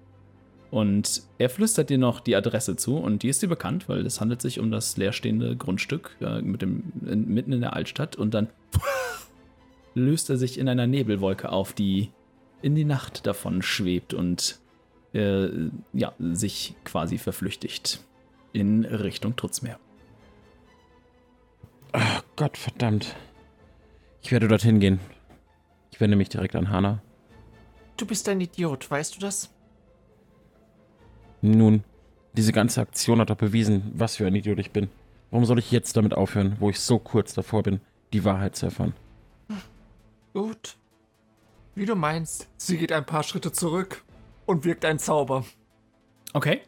[SPEAKER 2] Und er flüstert dir noch die Adresse zu und die ist dir bekannt, weil es handelt sich um das leerstehende Grundstück äh, mit dem, in, mitten in der Altstadt und dann löst er sich in einer Nebelwolke auf, die in die Nacht davon schwebt und äh, ja, sich quasi verflüchtigt in Richtung Trutzmeer.
[SPEAKER 4] Ach Gott verdammt. Ich werde dorthin gehen. Ich wende mich direkt an Hana.
[SPEAKER 3] Du bist ein Idiot, weißt du das?
[SPEAKER 4] Nun, diese ganze Aktion hat doch bewiesen, was für ein Idiot ich bin. Warum soll ich jetzt damit aufhören, wo ich so kurz davor bin, die Wahrheit zu erfahren?
[SPEAKER 3] Gut. Wie du meinst. Sie geht ein paar Schritte zurück und wirkt ein Zauber.
[SPEAKER 2] Okay.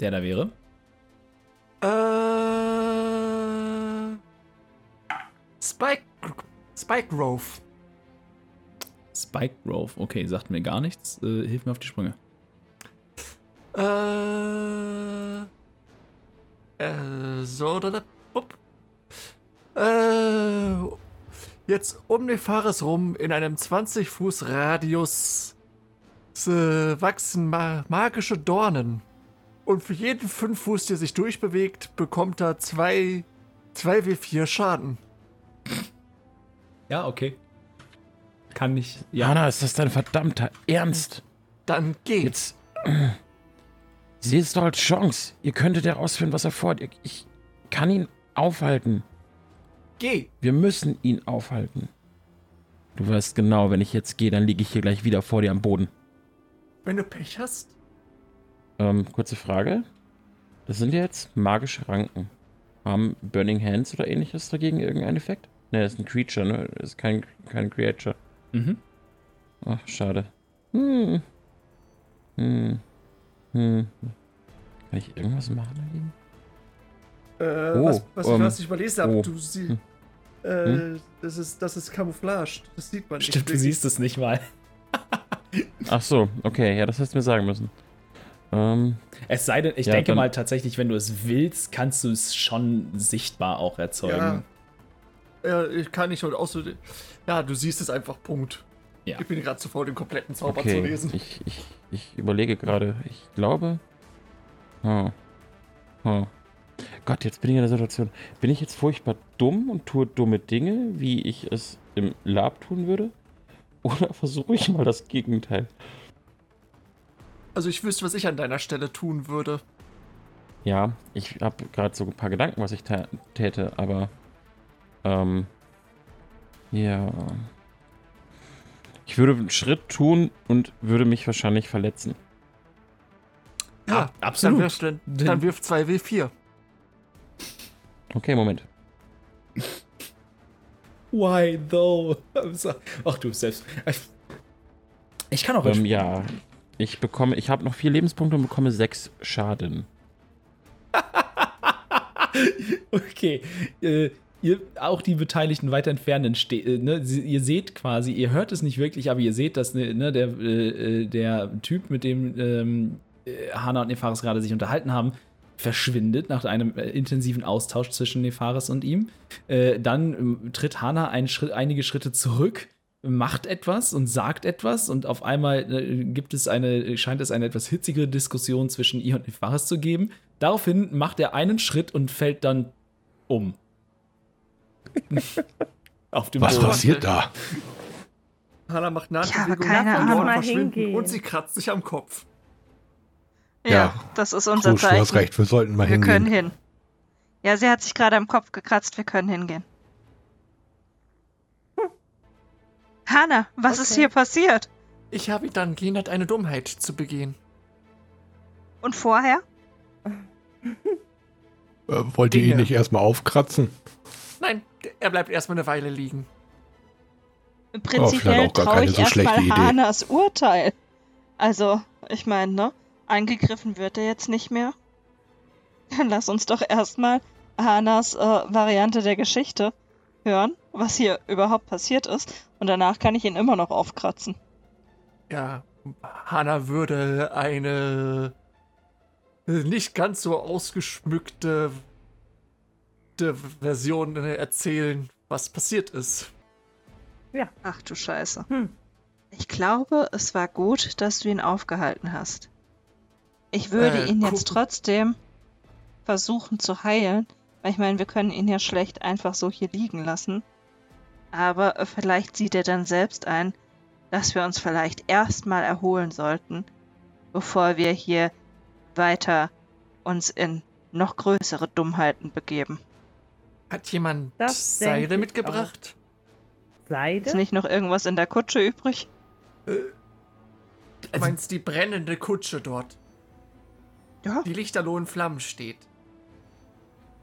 [SPEAKER 2] Der da wäre.
[SPEAKER 3] Äh. Spike. Spike Grove.
[SPEAKER 2] Spike Grove. Okay, sagt mir gar nichts. Äh, hilf mir auf die Sprünge.
[SPEAKER 3] Äh. Äh, so oder Upp. Äh. Jetzt um den Fares rum in einem 20 Fuß Radius äh, wachsen ma magische Dornen. Und für jeden 5 Fuß, der sich durchbewegt, bekommt er 2 2w4 Schaden.
[SPEAKER 2] Ja, okay. Kann ich. Ja.
[SPEAKER 4] Hana, ist das dein verdammter Ernst?
[SPEAKER 3] Dann geh.
[SPEAKER 4] Jetzt. Seht es doch als Chance. Ihr könntet herausfinden, was er vorhat. Ich kann ihn aufhalten.
[SPEAKER 3] Geh.
[SPEAKER 4] Wir müssen ihn aufhalten. Du weißt genau, wenn ich jetzt gehe, dann liege ich hier gleich wieder vor dir am Boden.
[SPEAKER 3] Wenn du Pech hast.
[SPEAKER 4] Ähm, kurze Frage. Das sind ja jetzt magische Ranken. Haben Burning Hands oder ähnliches dagegen irgendeinen Effekt? Ne, das ist ein Creature, ne? Das ist kein, kein Creature.
[SPEAKER 2] Mhm.
[SPEAKER 4] Ach, schade. Hm. Hm. Hm. Kann ich irgendwas machen dagegen?
[SPEAKER 3] Äh,
[SPEAKER 4] Oh,
[SPEAKER 3] was, was,
[SPEAKER 4] ähm,
[SPEAKER 3] was ich überlesen habe,
[SPEAKER 4] oh.
[SPEAKER 3] du sie,
[SPEAKER 4] Hm.
[SPEAKER 3] Äh,
[SPEAKER 4] Hm?
[SPEAKER 3] das ist das ist Camouflage. Das sieht man
[SPEAKER 2] Stimmt, du
[SPEAKER 3] nicht.
[SPEAKER 2] siehst es nicht mal. [laughs]
[SPEAKER 4] Ach so, okay, ja, das hättest du mir sagen müssen. Ähm,
[SPEAKER 2] Es sei denn, ich
[SPEAKER 4] Ja,
[SPEAKER 2] denke
[SPEAKER 4] dann-
[SPEAKER 2] mal tatsächlich, wenn du es willst, kannst du es schon sichtbar auch erzeugen.
[SPEAKER 3] Ja, ich kann nicht und auch so. Ja, du siehst es einfach. Punkt.
[SPEAKER 2] Ja.
[SPEAKER 3] Ich bin gerade zu faul, den kompletten Zauber zu
[SPEAKER 4] Okay,
[SPEAKER 3] lesen.
[SPEAKER 4] ich, ich, ich überlege gerade. Ich glaube. Hm. Hm. Gott, jetzt bin ich in der Situation. Bin ich jetzt furchtbar dumm und tue dumme Dinge, wie ich es im Lab tun würde? Oder [laughs] versuche ich mal das Gegenteil?
[SPEAKER 3] Also ich wüsste, was ich an deiner Stelle tun würde.
[SPEAKER 4] Ja, ich habe gerade so ein paar Gedanken, was ich tä- täte, aber. Ähm. Ja. Ich würde einen Schritt tun und würde mich wahrscheinlich verletzen.
[SPEAKER 3] Ja,
[SPEAKER 2] Ab- absolut.
[SPEAKER 3] Dann wirf, dann, dann wirf 2W4.
[SPEAKER 4] Okay, Moment.
[SPEAKER 2] Why though? Ach du selbst. Ich kann auch
[SPEAKER 4] Ähm, ja, ich bekomme, ich habe noch vier Lebenspunkte und bekomme sechs Schaden. [laughs]
[SPEAKER 2] Okay. Äh, ihr, auch die Beteiligten weiter entfernenden, ste äh, ne, sie, ihr seht quasi, ihr hört es nicht wirklich, aber ihr seht, dass ne, ne, der, äh, äh, der Typ, mit dem ähm, äh, Hana und Nefaris gerade sich unterhalten haben, verschwindet nach einem äh, intensiven Austausch zwischen Nefaris und ihm. Äh, dann ähm, tritt Hana einen Schritt, einige Schritte zurück, macht etwas und sagt etwas und auf einmal äh, gibt es eine, scheint es eine etwas hitzige Diskussion zwischen ihr und Nefaris zu geben. Daraufhin macht er einen Schritt und fällt dann um. [laughs] Auf dem
[SPEAKER 5] Was
[SPEAKER 2] Boden.
[SPEAKER 5] passiert da?
[SPEAKER 3] Hannah macht
[SPEAKER 6] Ich habe
[SPEAKER 3] Nahtbewegung
[SPEAKER 6] keine
[SPEAKER 3] nach
[SPEAKER 6] Ahnung.
[SPEAKER 3] vorne
[SPEAKER 7] Mal
[SPEAKER 3] verschwinden
[SPEAKER 7] hingehen.
[SPEAKER 3] und sie kratzt sich am Kopf.
[SPEAKER 6] Ja,
[SPEAKER 5] Ja.
[SPEAKER 6] das ist unser
[SPEAKER 5] du
[SPEAKER 6] Zeichen.
[SPEAKER 5] hast recht, wir sollten mal
[SPEAKER 6] wir können
[SPEAKER 5] hingehen.
[SPEAKER 6] hin. Ja, sie hat sich gerade am Kopf gekratzt, wir können hingehen. Hanna, was ist
[SPEAKER 7] Okay.
[SPEAKER 6] hier passiert?
[SPEAKER 3] Ich habe ihn dann gehindert, eine Dummheit zu begehen.
[SPEAKER 6] Und vorher? [laughs]
[SPEAKER 5] Äh, wollt ihr ihn nicht erstmal aufkratzen?
[SPEAKER 3] Nein, er bleibt erstmal eine Weile liegen.
[SPEAKER 6] Prinzipiell
[SPEAKER 5] auch gar
[SPEAKER 6] traue
[SPEAKER 5] keine
[SPEAKER 6] ich
[SPEAKER 5] so schlechte
[SPEAKER 6] erstmal
[SPEAKER 5] Idee.
[SPEAKER 6] Hanas Urteil. Also, ich meine, ne? Angegriffen wird er jetzt nicht mehr. Dann lass uns doch erstmal Hanas äh, Variante der Geschichte hören, was hier überhaupt passiert ist. Und danach kann ich ihn immer noch aufkratzen.
[SPEAKER 3] Ja, Hannah würde eine nicht ganz so ausgeschmückte Version äh, erzählen, was passiert ist.
[SPEAKER 6] Ach du Scheiße.
[SPEAKER 7] Hm.
[SPEAKER 6] Ich glaube, es war gut, dass du ihn aufgehalten hast. Ich würde
[SPEAKER 3] Äh,
[SPEAKER 6] ihn jetzt trotzdem versuchen zu heilen, weil ich meine, wir können ihn ja schlecht einfach so hier liegen lassen. Aber äh, vielleicht sieht er dann selbst ein, dass wir uns vielleicht erstmal erholen sollten, bevor wir hier weiter uns in noch größere Dummheiten begeben.
[SPEAKER 3] Hat jemand
[SPEAKER 7] Das
[SPEAKER 3] Seile mitgebracht?
[SPEAKER 6] Ist
[SPEAKER 7] Seide?
[SPEAKER 6] nicht noch irgendwas in der Kutsche übrig?
[SPEAKER 3] Du meinst die brennende Kutsche dort,
[SPEAKER 6] Ja.
[SPEAKER 3] die lichterloh in Flammen steht.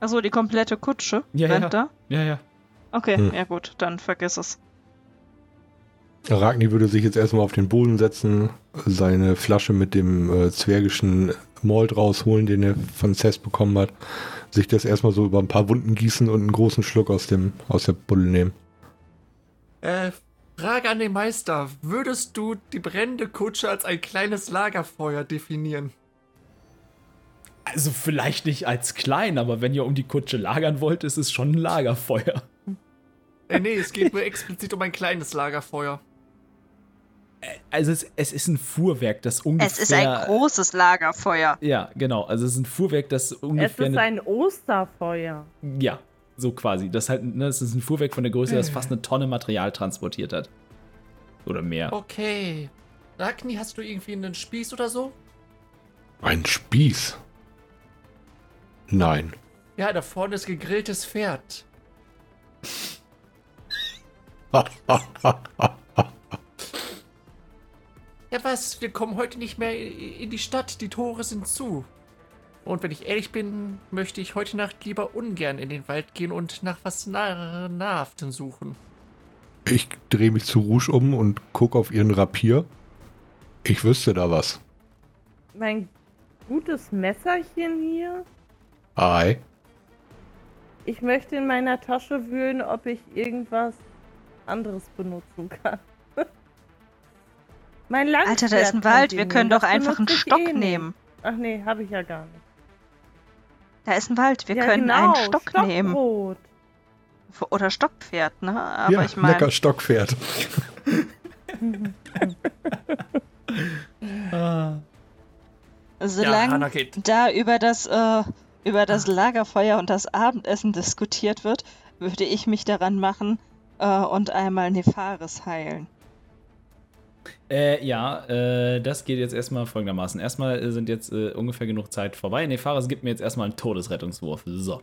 [SPEAKER 6] Achso, die komplette Kutsche
[SPEAKER 2] Ja,
[SPEAKER 6] brennt
[SPEAKER 2] ja.
[SPEAKER 6] da?
[SPEAKER 2] Ja, ja.
[SPEAKER 6] Okay,
[SPEAKER 5] Hm.
[SPEAKER 6] ja gut, dann vergiss es.
[SPEAKER 5] Ragni würde sich jetzt erstmal auf den Boden setzen, seine Flasche mit dem äh, zwergischen Malt rausholen, den er von Cess bekommen hat, sich das erstmal so über ein paar Wunden gießen und einen großen Schluck aus, dem, aus der Buddel nehmen.
[SPEAKER 3] Äh, Frage an den Meister. Würdest du die brennende Kutsche als ein kleines Lagerfeuer definieren?
[SPEAKER 2] Also vielleicht nicht als klein, aber wenn ihr um die Kutsche lagern wollt, ist es schon ein Lagerfeuer.
[SPEAKER 3] Äh, nee, es geht nur explizit um ein kleines Lagerfeuer.
[SPEAKER 2] Also es, es ist ein Fuhrwerk, das ungefähr...
[SPEAKER 6] Es ist ein großes Lagerfeuer.
[SPEAKER 2] Ja, genau. Also es ist ein Fuhrwerk, das
[SPEAKER 7] Es
[SPEAKER 2] ungefähr...
[SPEAKER 7] ist
[SPEAKER 2] eine-
[SPEAKER 7] ein Osterfeuer.
[SPEAKER 2] Ja, so quasi. Das halt, ne, es ist ein Fuhrwerk von der Größe, das fast eine Tonne Material transportiert hat. Oder mehr.
[SPEAKER 3] Okay. Ragni, hast du irgendwie einen Spieß oder so?
[SPEAKER 5] Ein Spieß? Nein.
[SPEAKER 3] Ja, da vorne ist gegrilltes Pferd. [laughs] Ja, was? Wir kommen heute nicht mehr in die Stadt. Die Tore sind zu. Und wenn ich ehrlich bin, möchte ich heute Nacht lieber ungern in den Wald gehen und nach was nah Nahrhaftem suchen.
[SPEAKER 5] Ich drehe mich zu Rouge um und gucke auf ihren Rapier. Ich wüsste da was.
[SPEAKER 7] Mein gutes Messerchen hier.
[SPEAKER 5] Ei.
[SPEAKER 7] Ich möchte in meiner Tasche wühlen, ob ich irgendwas anderes benutzen kann. [laughs] mein Langschwert
[SPEAKER 6] Alter, da ist ein Wald. Wir
[SPEAKER 7] nehmen,
[SPEAKER 6] können doch einfach einen Stock
[SPEAKER 7] eh
[SPEAKER 6] nehmen.
[SPEAKER 7] Ach nee, habe ich ja gar nicht.
[SPEAKER 6] Da ist ein Wald. Wir
[SPEAKER 7] ja,
[SPEAKER 6] können
[SPEAKER 7] genau,
[SPEAKER 6] einen Stock nehmen.
[SPEAKER 7] Stockbrot.
[SPEAKER 6] Oder Stockpferd, ne? Aber
[SPEAKER 5] ja,
[SPEAKER 6] ich meine,
[SPEAKER 5] lecker Stockpferd. [laughs]
[SPEAKER 2] Ah.
[SPEAKER 3] Ja,
[SPEAKER 6] Solange
[SPEAKER 3] geht.
[SPEAKER 6] da über das, äh, über das Lagerfeuer und das Abendessen diskutiert wird, würde ich mich daran machen äh, und einmal Nefaris heilen.
[SPEAKER 2] Äh, ja, äh, das geht jetzt erstmal folgendermaßen. Erstmal äh, sind jetzt äh, ungefähr genug Zeit vorbei. Nee, Fares gibt mir jetzt erstmal einen Todesrettungswurf. So.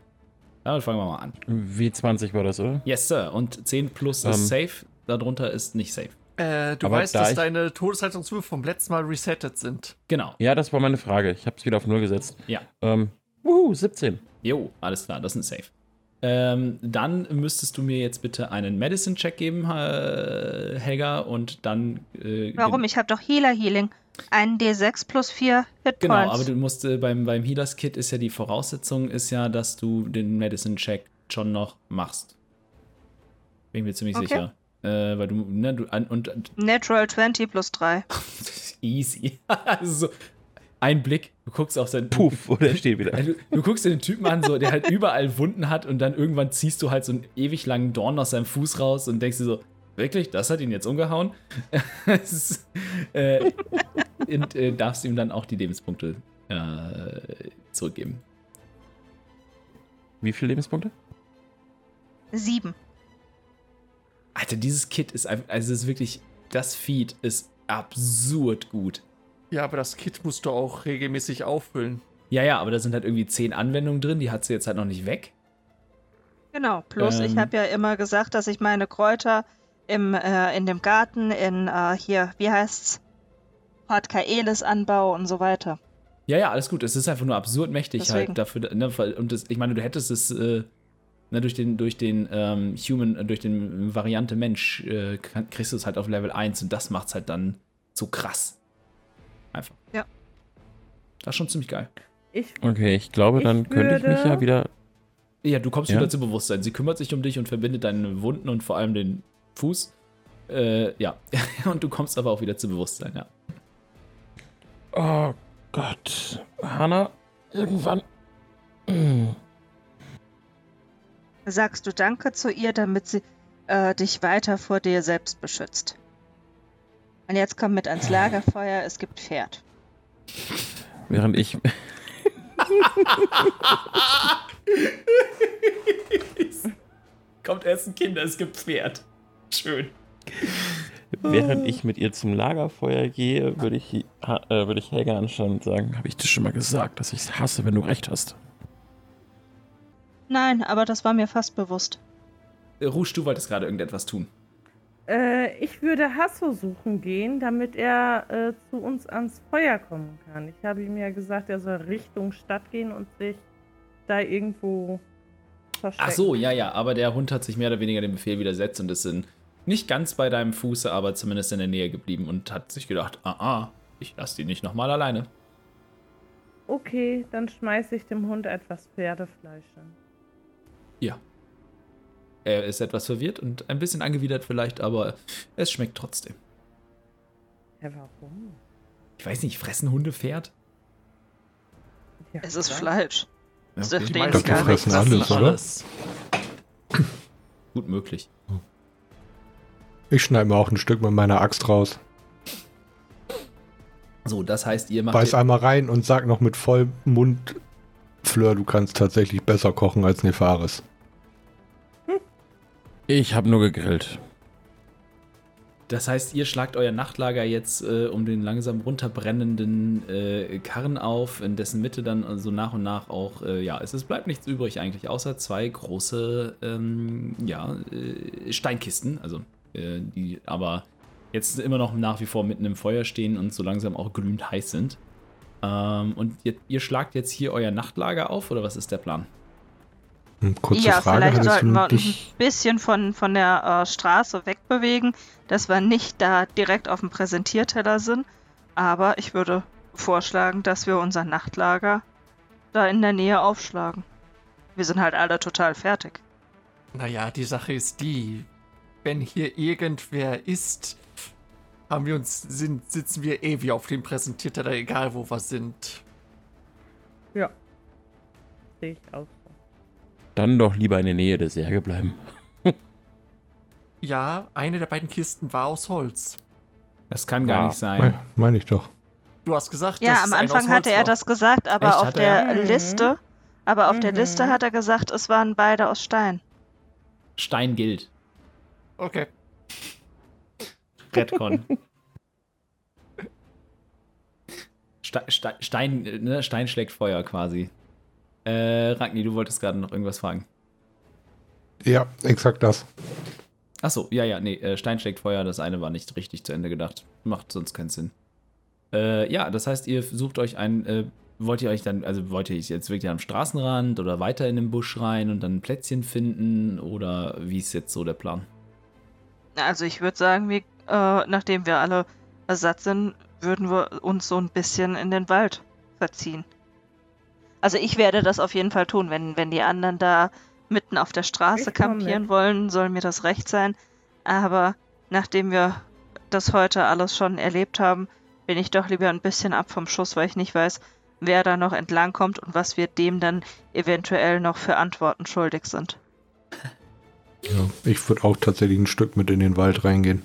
[SPEAKER 2] Damit fangen wir mal an.
[SPEAKER 4] W20 war das, oder?
[SPEAKER 2] Yes, Sir. Und 10 plus
[SPEAKER 4] Ähm.
[SPEAKER 2] ist safe. Darunter ist nicht safe.
[SPEAKER 3] Äh, du
[SPEAKER 4] Aber
[SPEAKER 3] weißt,
[SPEAKER 4] da
[SPEAKER 3] dass deine Todeshaltungswürfe vom letzten Mal resettet sind.
[SPEAKER 2] Genau.
[SPEAKER 4] Ja, das war meine Frage. Ich habe es wieder auf Null gesetzt.
[SPEAKER 2] Ja.
[SPEAKER 4] Ähm, wuhu, 17.
[SPEAKER 2] Jo, alles klar, das ist safe. Ähm, dann müsstest du mir jetzt bitte einen Medicine-Check geben, äh, Helga, und dann. Äh,
[SPEAKER 6] Warum? Ich habe doch Healer Healing. Ein D6 plus 4 Hitpoints.
[SPEAKER 2] Genau, aber du musst äh, beim, beim Healers Kit ist ja die Voraussetzung, ist ja, dass du den Medicine-Check schon noch machst. Bin mir ziemlich
[SPEAKER 6] Okay.
[SPEAKER 2] sicher. Äh, weil du, ne, du, an, und,
[SPEAKER 6] Natural 20 plus 3. [laughs]
[SPEAKER 2] easy. [laughs] also, ein Blick, du guckst auf sein.
[SPEAKER 4] Puff, oder er steht wieder.
[SPEAKER 2] Du, du guckst dir den Typen an, so, der halt überall Wunden hat und dann irgendwann ziehst du halt so einen ewig langen Dorn aus seinem Fuß raus und denkst dir so, wirklich, das hat ihn jetzt umgehauen? [laughs] Es ist, äh, und äh, darfst ihm dann auch die Lebenspunkte äh, zurückgeben.
[SPEAKER 4] Wie viele Lebenspunkte?
[SPEAKER 6] 7.
[SPEAKER 2] Alter, dieses Kit ist einfach, also es ist wirklich, das Feed ist absurd gut.
[SPEAKER 3] Ja, aber das Kit musst du auch regelmäßig auffüllen.
[SPEAKER 2] Ja, ja, aber da sind halt irgendwie zehn Anwendungen drin, die hat sie jetzt halt noch nicht weg.
[SPEAKER 6] Genau. Plus, ich
[SPEAKER 2] Ähm.
[SPEAKER 6] habe ja immer gesagt, dass ich meine Kräuter im, äh, in dem Garten, in äh, hier, wie heißt's? Port Kaelis anbaue und so weiter.
[SPEAKER 2] Ja, ja, alles gut. Es ist einfach nur absurd mächtig
[SPEAKER 6] Deswegen.
[SPEAKER 2] halt dafür. Ne, und das, ich meine, du hättest es äh, ne, durch den, durch den ähm, Human, äh, durch den Variante Mensch, äh, kriegst du es halt auf Level 1 und das macht's halt dann so krass. Einfach.
[SPEAKER 6] Ja.
[SPEAKER 2] Das ist schon ziemlich geil.
[SPEAKER 7] Ich,
[SPEAKER 4] Okay, ich glaube,
[SPEAKER 7] Ich
[SPEAKER 4] dann könnte ich mich ja wieder.
[SPEAKER 2] Ja, du kommst
[SPEAKER 4] Ja.
[SPEAKER 2] wieder zu Bewusstsein. Sie kümmert sich um dich und verbindet deine Wunden und vor allem den Fuß. Äh, ja. [laughs] und du kommst aber auch wieder zu Bewusstsein, ja.
[SPEAKER 4] Oh Gott. Hanna, irgendwann.
[SPEAKER 6] Sagst du Danke zu ihr, damit sie äh, dich weiter vor dir selbst beschützt. Und jetzt komm mit ans Lagerfeuer, es gibt Pferd.
[SPEAKER 4] Während ich.
[SPEAKER 2] Kommt erst ein Kinder, es gibt Pferd. Schön.
[SPEAKER 4] Während ich mit ihr zum Lagerfeuer gehe, würde ich, äh, würde ich Helga anschauen und sagen: Habe ich dir schon mal gesagt, dass ich es hasse, wenn du recht hast?
[SPEAKER 6] Nein, aber das war mir fast bewusst.
[SPEAKER 2] Rouge, du wolltest gerade irgendetwas tun.
[SPEAKER 7] Äh, ich würde Hasso suchen gehen, damit er äh, zu uns ans Feuer kommen kann. Ich habe ihm ja gesagt, er soll Richtung Stadt gehen und sich da irgendwo verstecken.
[SPEAKER 2] Ach so, ja, ja, aber der Hund hat sich mehr oder weniger dem Befehl widersetzt und ist in, nicht ganz bei deinem Fuße, aber zumindest in der Nähe geblieben und hat sich gedacht, ah, ah, ich lass die nicht nochmal alleine.
[SPEAKER 7] Okay, dann schmeiße ich dem Hund etwas Pferdefleisch hin.
[SPEAKER 2] Ja. Er ist etwas verwirrt und ein bisschen angewidert vielleicht, aber es schmeckt trotzdem.
[SPEAKER 7] Ja, warum?
[SPEAKER 2] Ich weiß nicht, fressen Hunde Pferd?
[SPEAKER 7] Ja,
[SPEAKER 6] Es ist. Fleisch. Das
[SPEAKER 2] okay.
[SPEAKER 6] ihnen
[SPEAKER 5] meisten
[SPEAKER 6] gar
[SPEAKER 5] fressen alles, oder?
[SPEAKER 3] alles. [laughs]
[SPEAKER 2] Gut möglich.
[SPEAKER 5] Ich schneide mir auch ein Stück mit meiner Axt raus.
[SPEAKER 2] So, das heißt, ihr macht.
[SPEAKER 5] Beiß einmal rein und sag noch mit vollem Mund, Fleur, du kannst tatsächlich besser kochen als Nefaris.
[SPEAKER 4] Ich habe nur gegrillt.
[SPEAKER 2] Das heißt, ihr schlagt euer Nachtlager jetzt äh, um den langsam runterbrennenden äh, Karren auf, in dessen Mitte dann so nach und nach auch, äh, ja, es, es bleibt nichts übrig eigentlich, außer zwei große, ähm, ja, äh, Steinkisten, also äh, die aber jetzt immer noch nach wie vor mitten im Feuer stehen und so langsam auch glühend heiß sind. Ähm, und ihr, ihr schlagt jetzt hier euer Nachtlager auf, oder was ist der Plan?
[SPEAKER 5] Kurze
[SPEAKER 6] ja,
[SPEAKER 5] Frage,
[SPEAKER 6] vielleicht sollten wir uns
[SPEAKER 5] dich,
[SPEAKER 6] ein bisschen von, von der äh, Straße wegbewegen, dass wir nicht da direkt auf dem Präsentierteller sind. Aber ich würde vorschlagen, dass wir unser Nachtlager da in der Nähe aufschlagen. Wir sind halt alle total fertig.
[SPEAKER 3] Naja, die Sache ist die, wenn hier irgendwer ist, haben wir uns, sind, sitzen wir eh wie auf dem Präsentierteller, egal wo wir sind.
[SPEAKER 7] Ja. Sehe ich auch.
[SPEAKER 4] Dann doch lieber in der Nähe der Särge bleiben.
[SPEAKER 3] Ja, eine der beiden Kisten war aus Holz.
[SPEAKER 2] Das kann gar
[SPEAKER 4] Ja.
[SPEAKER 2] nicht sein.
[SPEAKER 5] Meine ich doch.
[SPEAKER 3] Du hast gesagt,
[SPEAKER 6] Ja,
[SPEAKER 3] dass
[SPEAKER 6] am Anfang
[SPEAKER 3] aus
[SPEAKER 6] hatte
[SPEAKER 3] Holz
[SPEAKER 6] er
[SPEAKER 3] war.
[SPEAKER 6] das gesagt, aber
[SPEAKER 2] Echt,
[SPEAKER 6] auf
[SPEAKER 2] hat er?
[SPEAKER 6] der
[SPEAKER 7] Mhm.
[SPEAKER 6] Liste, aber auf der
[SPEAKER 7] Mhm.
[SPEAKER 6] Liste hat er gesagt, es waren beide aus Stein.
[SPEAKER 2] Stein gilt.
[SPEAKER 3] Okay.
[SPEAKER 2] Redcon. [laughs] Ste Ste Stein, ne? Stein schlägt Feuer quasi. Äh, Ragni, du wolltest gerade noch irgendwas fragen.
[SPEAKER 5] Ja, exakt das.
[SPEAKER 2] Achso, ja, ja, nee, äh, Stein schlägt Feuer, das eine war nicht richtig zu Ende gedacht. Macht sonst keinen Sinn. Äh, ja, das heißt, ihr sucht euch ein, äh, wollt ihr euch dann, also wollt ihr jetzt wirklich am Straßenrand oder weiter in den Busch rein und dann ein Plätzchen finden oder wie ist jetzt so der Plan?
[SPEAKER 6] Also ich würde sagen, wir, äh, nachdem wir alle satt sind, würden wir uns so ein bisschen in den Wald verziehen. Also ich werde das auf jeden Fall tun, wenn, wenn die anderen da mitten auf der Straße kampieren
[SPEAKER 7] mit.
[SPEAKER 6] wollen, soll mir das recht sein. Aber nachdem wir das heute alles schon erlebt haben, bin ich doch lieber ein bisschen ab vom Schuss, weil ich nicht weiß, wer da noch entlang kommt und was wir dem dann eventuell noch für Antworten schuldig sind.
[SPEAKER 5] Ja, ich würde auch tatsächlich ein Stück mit in den Wald reingehen.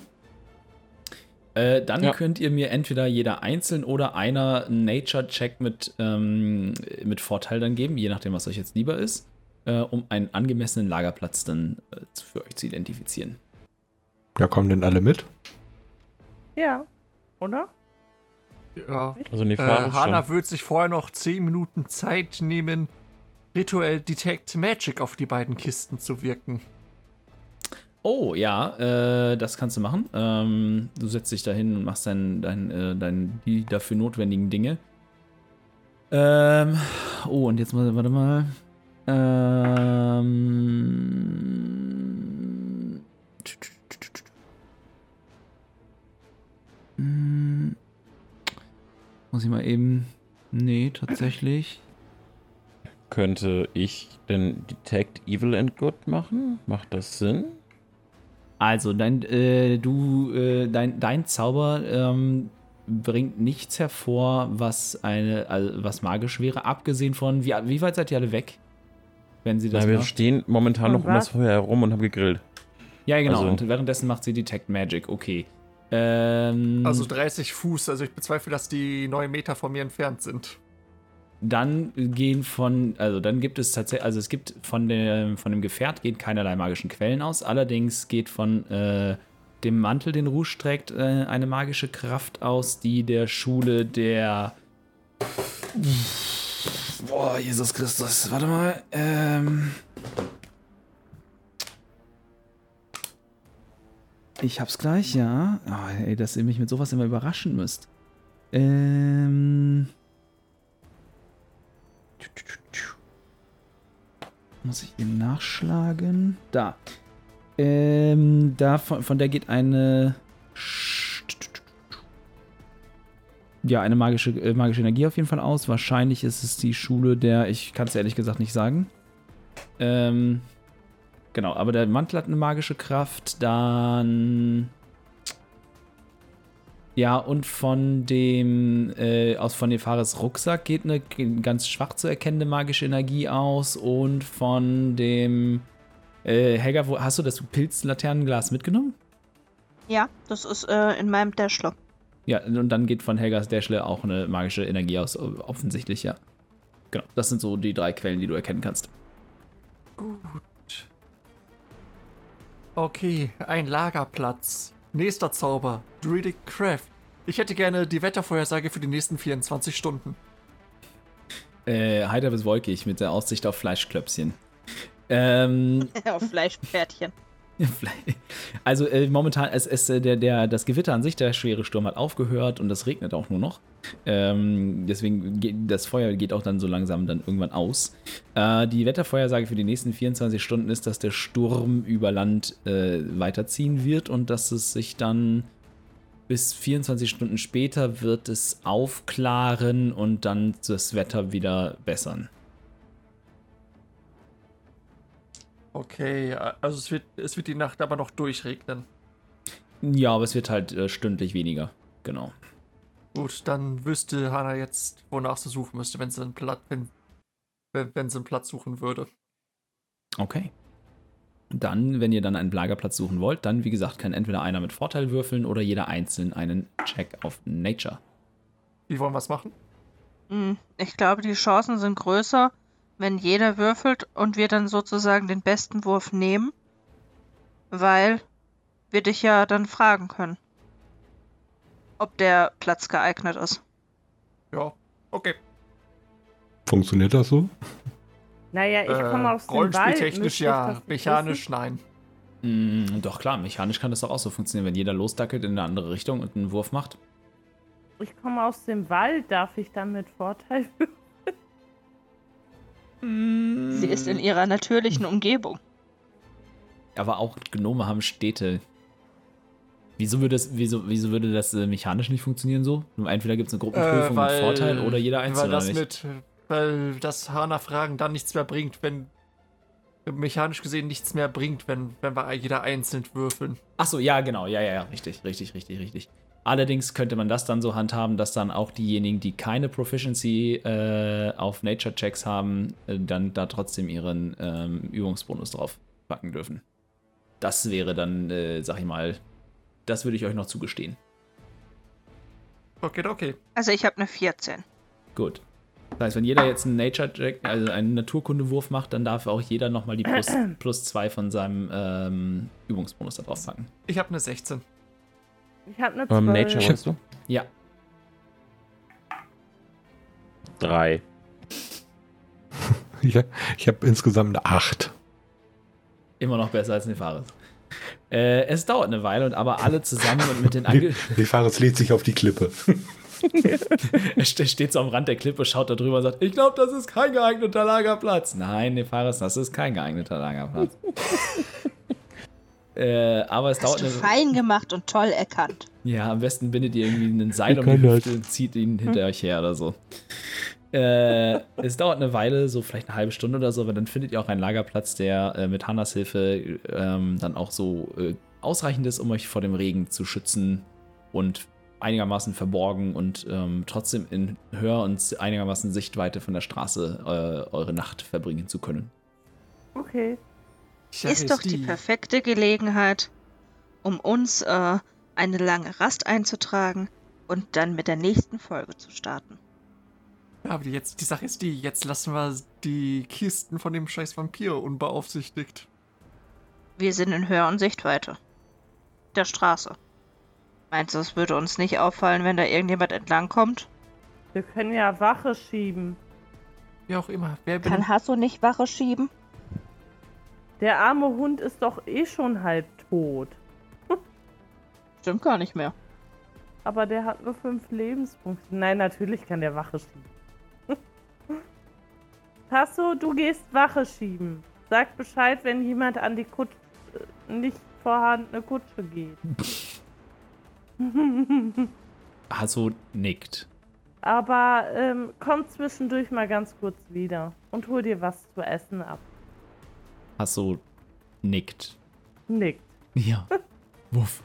[SPEAKER 2] Äh, dann
[SPEAKER 4] Ja.
[SPEAKER 2] könnt ihr mir entweder jeder einzeln oder einer Nature-Check mit, ähm, mit Vorteil dann geben, je nachdem, was euch jetzt lieber ist, äh, um einen angemessenen Lagerplatz dann äh, für euch zu identifizieren.
[SPEAKER 5] Ja, kommen denn alle mit?
[SPEAKER 7] Ja. Oder?
[SPEAKER 3] Ja.
[SPEAKER 4] Also nee,
[SPEAKER 3] Äh, Hana
[SPEAKER 4] schon.
[SPEAKER 3] wird sich vorher noch 10 Minuten Zeit nehmen, rituell Detect Magic auf die beiden Kisten zu wirken.
[SPEAKER 2] Oh, ja, äh, das kannst du machen. Ähm, du setzt dich dahin und machst dein, dein, äh, dein, die dafür notwendigen Dinge. Ähm, oh, und jetzt mal, warte mal. Ähm, Hm, muss ich mal eben. Nee, tatsächlich.
[SPEAKER 4] Könnte ich denn Detect Evil and Good machen? Macht das Sinn?
[SPEAKER 2] Also, dein, äh, du, äh, dein, dein Zauber ähm, bringt nichts hervor, was eine, also was magisch wäre, abgesehen von, wie, wie weit seid ihr alle weg? Wenn sie das
[SPEAKER 4] Na, wir
[SPEAKER 2] macht?
[SPEAKER 4] stehen momentan
[SPEAKER 7] Und
[SPEAKER 4] noch um das? Feuer herum und haben gegrillt.
[SPEAKER 2] Ja, genau.
[SPEAKER 4] also-
[SPEAKER 2] und währenddessen macht sie Detect Magic, okay. Ähm,
[SPEAKER 3] Also 30 Fuß, also ich bezweifle, dass die 9 Meter von mir entfernt sind.
[SPEAKER 2] Dann gehen von, also dann gibt es tatsächlich, also es gibt von dem, von dem Gefährt geht keinerlei magischen Quellen aus, allerdings geht von äh, dem Mantel, den Rouge trägt, äh, eine magische Kraft aus, die der Schule der Boah, Jesus Christus, warte mal, ähm Ich hab's gleich, ja. Oh, ey, dass ihr mich mit sowas immer überraschen müsst. Ähm. Muss ich eben nachschlagen. Da. Ähm, da von, von der geht eine. Ja, eine magische, äh, magische Energie auf jeden Fall aus. Wahrscheinlich ist es die Schule der. Ich kann es ehrlich gesagt nicht sagen. Ähm. Genau, aber der Mantel hat eine magische Kraft. Dann. Ja, und von dem, äh, aus von Nefares Rucksack geht eine ganz schwach zu erkennende magische Energie aus. Und von dem, äh, Helga, wo, hast du das Pilzlaternenglas mitgenommen?
[SPEAKER 6] Ja, das ist äh, in meinem Dashlock.
[SPEAKER 2] Ja, und dann geht von Helgas Dashle auch eine magische Energie aus, offensichtlich, ja. Genau, das sind so die drei Quellen, die du erkennen kannst.
[SPEAKER 3] Gut. Okay, ein Lagerplatz. Nächster Zauber, Druidic Craft. Ich hätte gerne die Wettervorhersage für die nächsten 24 Stunden.
[SPEAKER 2] Äh, heiter bis wolkig mit der Aussicht auf Fleischklöpschen. Ähm, [laughs]
[SPEAKER 6] Auf Fleischpferdchen. [laughs]
[SPEAKER 2] Also äh, momentan, es, es, äh, der, der, das Gewitter an sich, der schwere Sturm hat aufgehört und es regnet auch nur noch. Ähm, deswegen geht das Feuer geht auch dann so langsam dann irgendwann aus. Äh, die Wettervorhersage für die nächsten 24 Stunden ist, dass der Sturm über Land äh, weiterziehen wird und dass es sich dann bis 24 Stunden später wird es aufklaren und dann das Wetter wieder bessern.
[SPEAKER 3] Okay, also es wird, es wird die Nacht aber noch durchregnen.
[SPEAKER 2] Ja, aber es wird halt äh, stündlich weniger. Genau.
[SPEAKER 3] Gut, dann wüsste Hannah jetzt, wonach sie suchen müsste, wenn sie einen Platz, wenn, wenn, wenn sie einen Platz suchen würde.
[SPEAKER 2] Okay. Dann, wenn ihr dann einen Lagerplatz suchen wollt, dann, wie gesagt, kann entweder einer mit Vorteil würfeln oder jeder einzeln einen Check auf Nature.
[SPEAKER 3] Wie wollen wir es machen?
[SPEAKER 6] Hm, Ich glaube, die Chancen sind größer, wenn jeder würfelt und wir dann sozusagen den besten Wurf nehmen, weil wir dich ja dann fragen können, ob der Platz geeignet ist.
[SPEAKER 3] Ja, okay.
[SPEAKER 5] Funktioniert das so?
[SPEAKER 7] Naja, ich komme
[SPEAKER 3] Äh,
[SPEAKER 7] aus dem Wald. Ich
[SPEAKER 3] ja, mechanisch nein.
[SPEAKER 2] Mm, doch klar, mechanisch kann das doch auch so funktionieren, wenn jeder losdackelt in eine andere Richtung und einen Wurf macht.
[SPEAKER 7] wissen? Ich komme aus dem Wald. Darf ich dann mit Vorteil
[SPEAKER 6] Sie ist in ihrer natürlichen Umgebung.
[SPEAKER 2] Aber auch Gnome haben Städte. Wieso würde das, wieso, wieso würde das äh, mechanisch nicht funktionieren so? Nur Entweder gibt es eine Gruppenprüfung mit Vorteil oder jeder einzelne.
[SPEAKER 3] Äh, Weil das mit, weil das Hana-Fragen dann nichts mehr bringt, wenn mechanisch gesehen nichts mehr bringt, wenn, wenn wir jeder einzeln würfeln.
[SPEAKER 2] Achso, ja, genau. Ja, ja, ja. Richtig, richtig, richtig, richtig. Allerdings könnte man das dann so handhaben, dass dann auch diejenigen, die keine Proficiency äh, auf Nature-Checks haben, äh, dann da trotzdem ihren ähm, Übungsbonus drauf packen dürfen. Das wäre dann, äh, sag ich mal, das würde ich euch noch zugestehen.
[SPEAKER 3] Okay, okay.
[SPEAKER 6] Also ich habe eine 14.
[SPEAKER 2] Gut. Das heißt, wenn jeder jetzt einen Nature-Check, also einen Naturkundewurf macht, dann darf auch jeder nochmal die plus, [clears throat] plus zwei von seinem ähm, Übungsbonus da drauf packen.
[SPEAKER 3] Ich habe eine 16.
[SPEAKER 7] Ich habe eine 12.
[SPEAKER 4] Ähm, Nature wolltest du? [laughs]
[SPEAKER 2] Ja.
[SPEAKER 4] Drei. [laughs]
[SPEAKER 5] Ich, ich habe insgesamt eine 8.
[SPEAKER 2] Immer noch besser als Nefaris. Äh, es dauert eine Weile und aber alle zusammen und mit den [laughs] Ange
[SPEAKER 5] Die Fahrer lädt sich auf die Klippe.
[SPEAKER 2] er ste- steht so am Rand der Klippe, schaut da drüber und sagt, ich glaube, das ist kein geeigneter Lagerplatz. Nein, Nefaris, das ist kein geeigneter Lagerplatz. Äh, aber es dauert
[SPEAKER 6] Hast du
[SPEAKER 2] eine
[SPEAKER 6] fein gemacht und toll erkannt.
[SPEAKER 2] Ja, am besten bindet ihr irgendwie einen Seil um die Hüfte und zieht ihn hinter euch her oder so. Äh, es dauert eine Weile, so vielleicht eine halbe Stunde oder so, aber dann findet ihr auch einen Lagerplatz, der äh, mit Hannas Hilfe ähm, dann auch so äh, ausreichend ist, um euch vor dem Regen zu schützen und einigermaßen verborgen und ähm, trotzdem in Hör- und einigermaßen Sichtweite von der Straße äh, eure Nacht verbringen zu können.
[SPEAKER 7] Okay.
[SPEAKER 6] Ist doch die perfekte Gelegenheit, um uns äh, eine lange Rast einzutragen und dann mit der nächsten Folge zu starten.
[SPEAKER 3] Ja, aber die, jetzt, die Sache ist die, jetzt lassen wir die Kisten von dem scheiß Vampir unbeaufsichtigt.
[SPEAKER 6] Wir sind in Hör- und Sichtweite. Der Straße. Meinst du, es würde uns nicht auffallen, wenn da irgendjemand entlangkommt?
[SPEAKER 7] Wir können ja Wache schieben.
[SPEAKER 3] Wie auch immer. Wer bin
[SPEAKER 6] Kann Hasso nicht Wache schieben?
[SPEAKER 7] Der arme Hund ist doch eh schon halb tot.
[SPEAKER 6] Stimmt gar nicht mehr.
[SPEAKER 7] Aber der hat nur fünf Lebenspunkte. Nein, natürlich kann der Wache schieben. [laughs] Tasso, du gehst Wache schieben. Sag Bescheid, wenn jemand an die Kutsche, äh, nicht vorhandene Kutsche geht. [laughs]
[SPEAKER 2] Hasso nickt.
[SPEAKER 7] Aber ähm, komm zwischendurch mal ganz kurz wieder und hol dir was zu essen ab.
[SPEAKER 2] Hasso nickt.
[SPEAKER 7] Nickt.
[SPEAKER 2] Ja. [laughs] Wuff.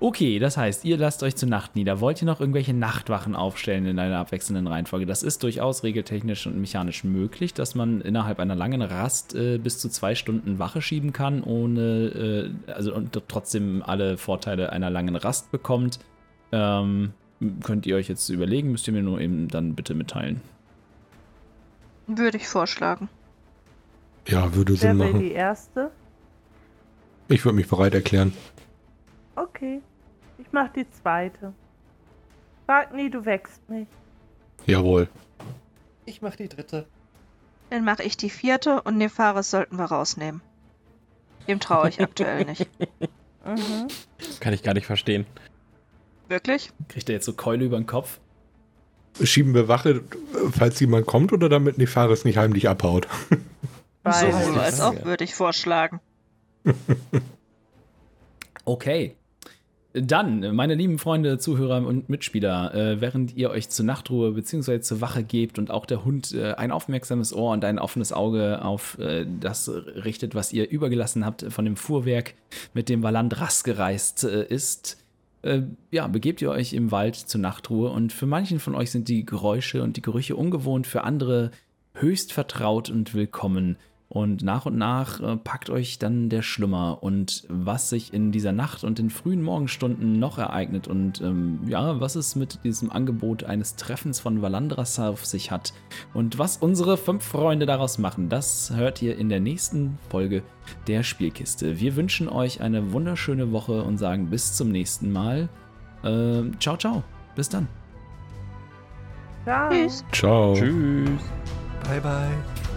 [SPEAKER 2] Okay, das heißt, ihr lasst euch zur Nacht nieder. Wollt ihr noch irgendwelche Nachtwachen aufstellen in einer abwechselnden Reihenfolge? Das ist durchaus regeltechnisch und mechanisch möglich, dass man innerhalb einer langen Rast äh, bis zu zwei Stunden Wache schieben kann, ohne, äh, also und trotzdem alle Vorteile einer langen Rast bekommt. Ähm, könnt ihr euch jetzt überlegen, müsst ihr mir nur eben dann bitte mitteilen.
[SPEAKER 6] Würde ich vorschlagen.
[SPEAKER 5] Ja, würde
[SPEAKER 7] Wer
[SPEAKER 5] Sinn
[SPEAKER 7] will
[SPEAKER 5] machen.
[SPEAKER 7] die erste?
[SPEAKER 5] Ich würde mich bereit erklären.
[SPEAKER 7] Okay. Ich mach die zweite. Sag nie, du wächst nicht.
[SPEAKER 5] Jawohl.
[SPEAKER 3] Ich mach die dritte.
[SPEAKER 6] Dann mache ich die vierte und Nefaris sollten wir rausnehmen. Dem traue ich aktuell nicht. [laughs]
[SPEAKER 7] Mhm.
[SPEAKER 4] Kann ich gar nicht verstehen.
[SPEAKER 6] Wirklich?
[SPEAKER 2] Kriegt er jetzt so Keule über den Kopf?
[SPEAKER 5] Schieben wir Wache, falls jemand kommt oder damit Nefaris nicht heimlich abhaut? [laughs]
[SPEAKER 7] Beides.
[SPEAKER 6] Sowohl als auch würde ich vorschlagen. [laughs]
[SPEAKER 2] Okay. Dann, meine lieben Freunde, Zuhörer und Mitspieler, äh, während ihr euch zur Nachtruhe bzw. zur Wache gebt und auch der Hund äh, ein aufmerksames Ohr und ein offenes Auge auf äh, das richtet, was ihr übergelassen habt von dem Fuhrwerk, mit dem Valand Ras gereist äh, ist, äh, ja, begebt ihr euch im Wald zur Nachtruhe und für manchen von euch sind die Geräusche und die Gerüche ungewohnt, für andere höchst vertraut und willkommen. Und nach und nach äh, packt euch dann der Schlummer und was sich in dieser Nacht und den frühen Morgenstunden noch ereignet und ähm, ja, was es mit diesem Angebot eines Treffens von Valandras auf sich hat und was unsere fünf Freunde daraus machen, das hört ihr in der nächsten Folge der Spielkiste. Wir wünschen euch eine wunderschöne Woche und sagen bis zum nächsten Mal. Ähm, ciao, ciao. Bis dann.
[SPEAKER 7] Ciao.
[SPEAKER 6] Tschüss.
[SPEAKER 5] Ciao.
[SPEAKER 4] Tschüss.
[SPEAKER 3] Bye, bye.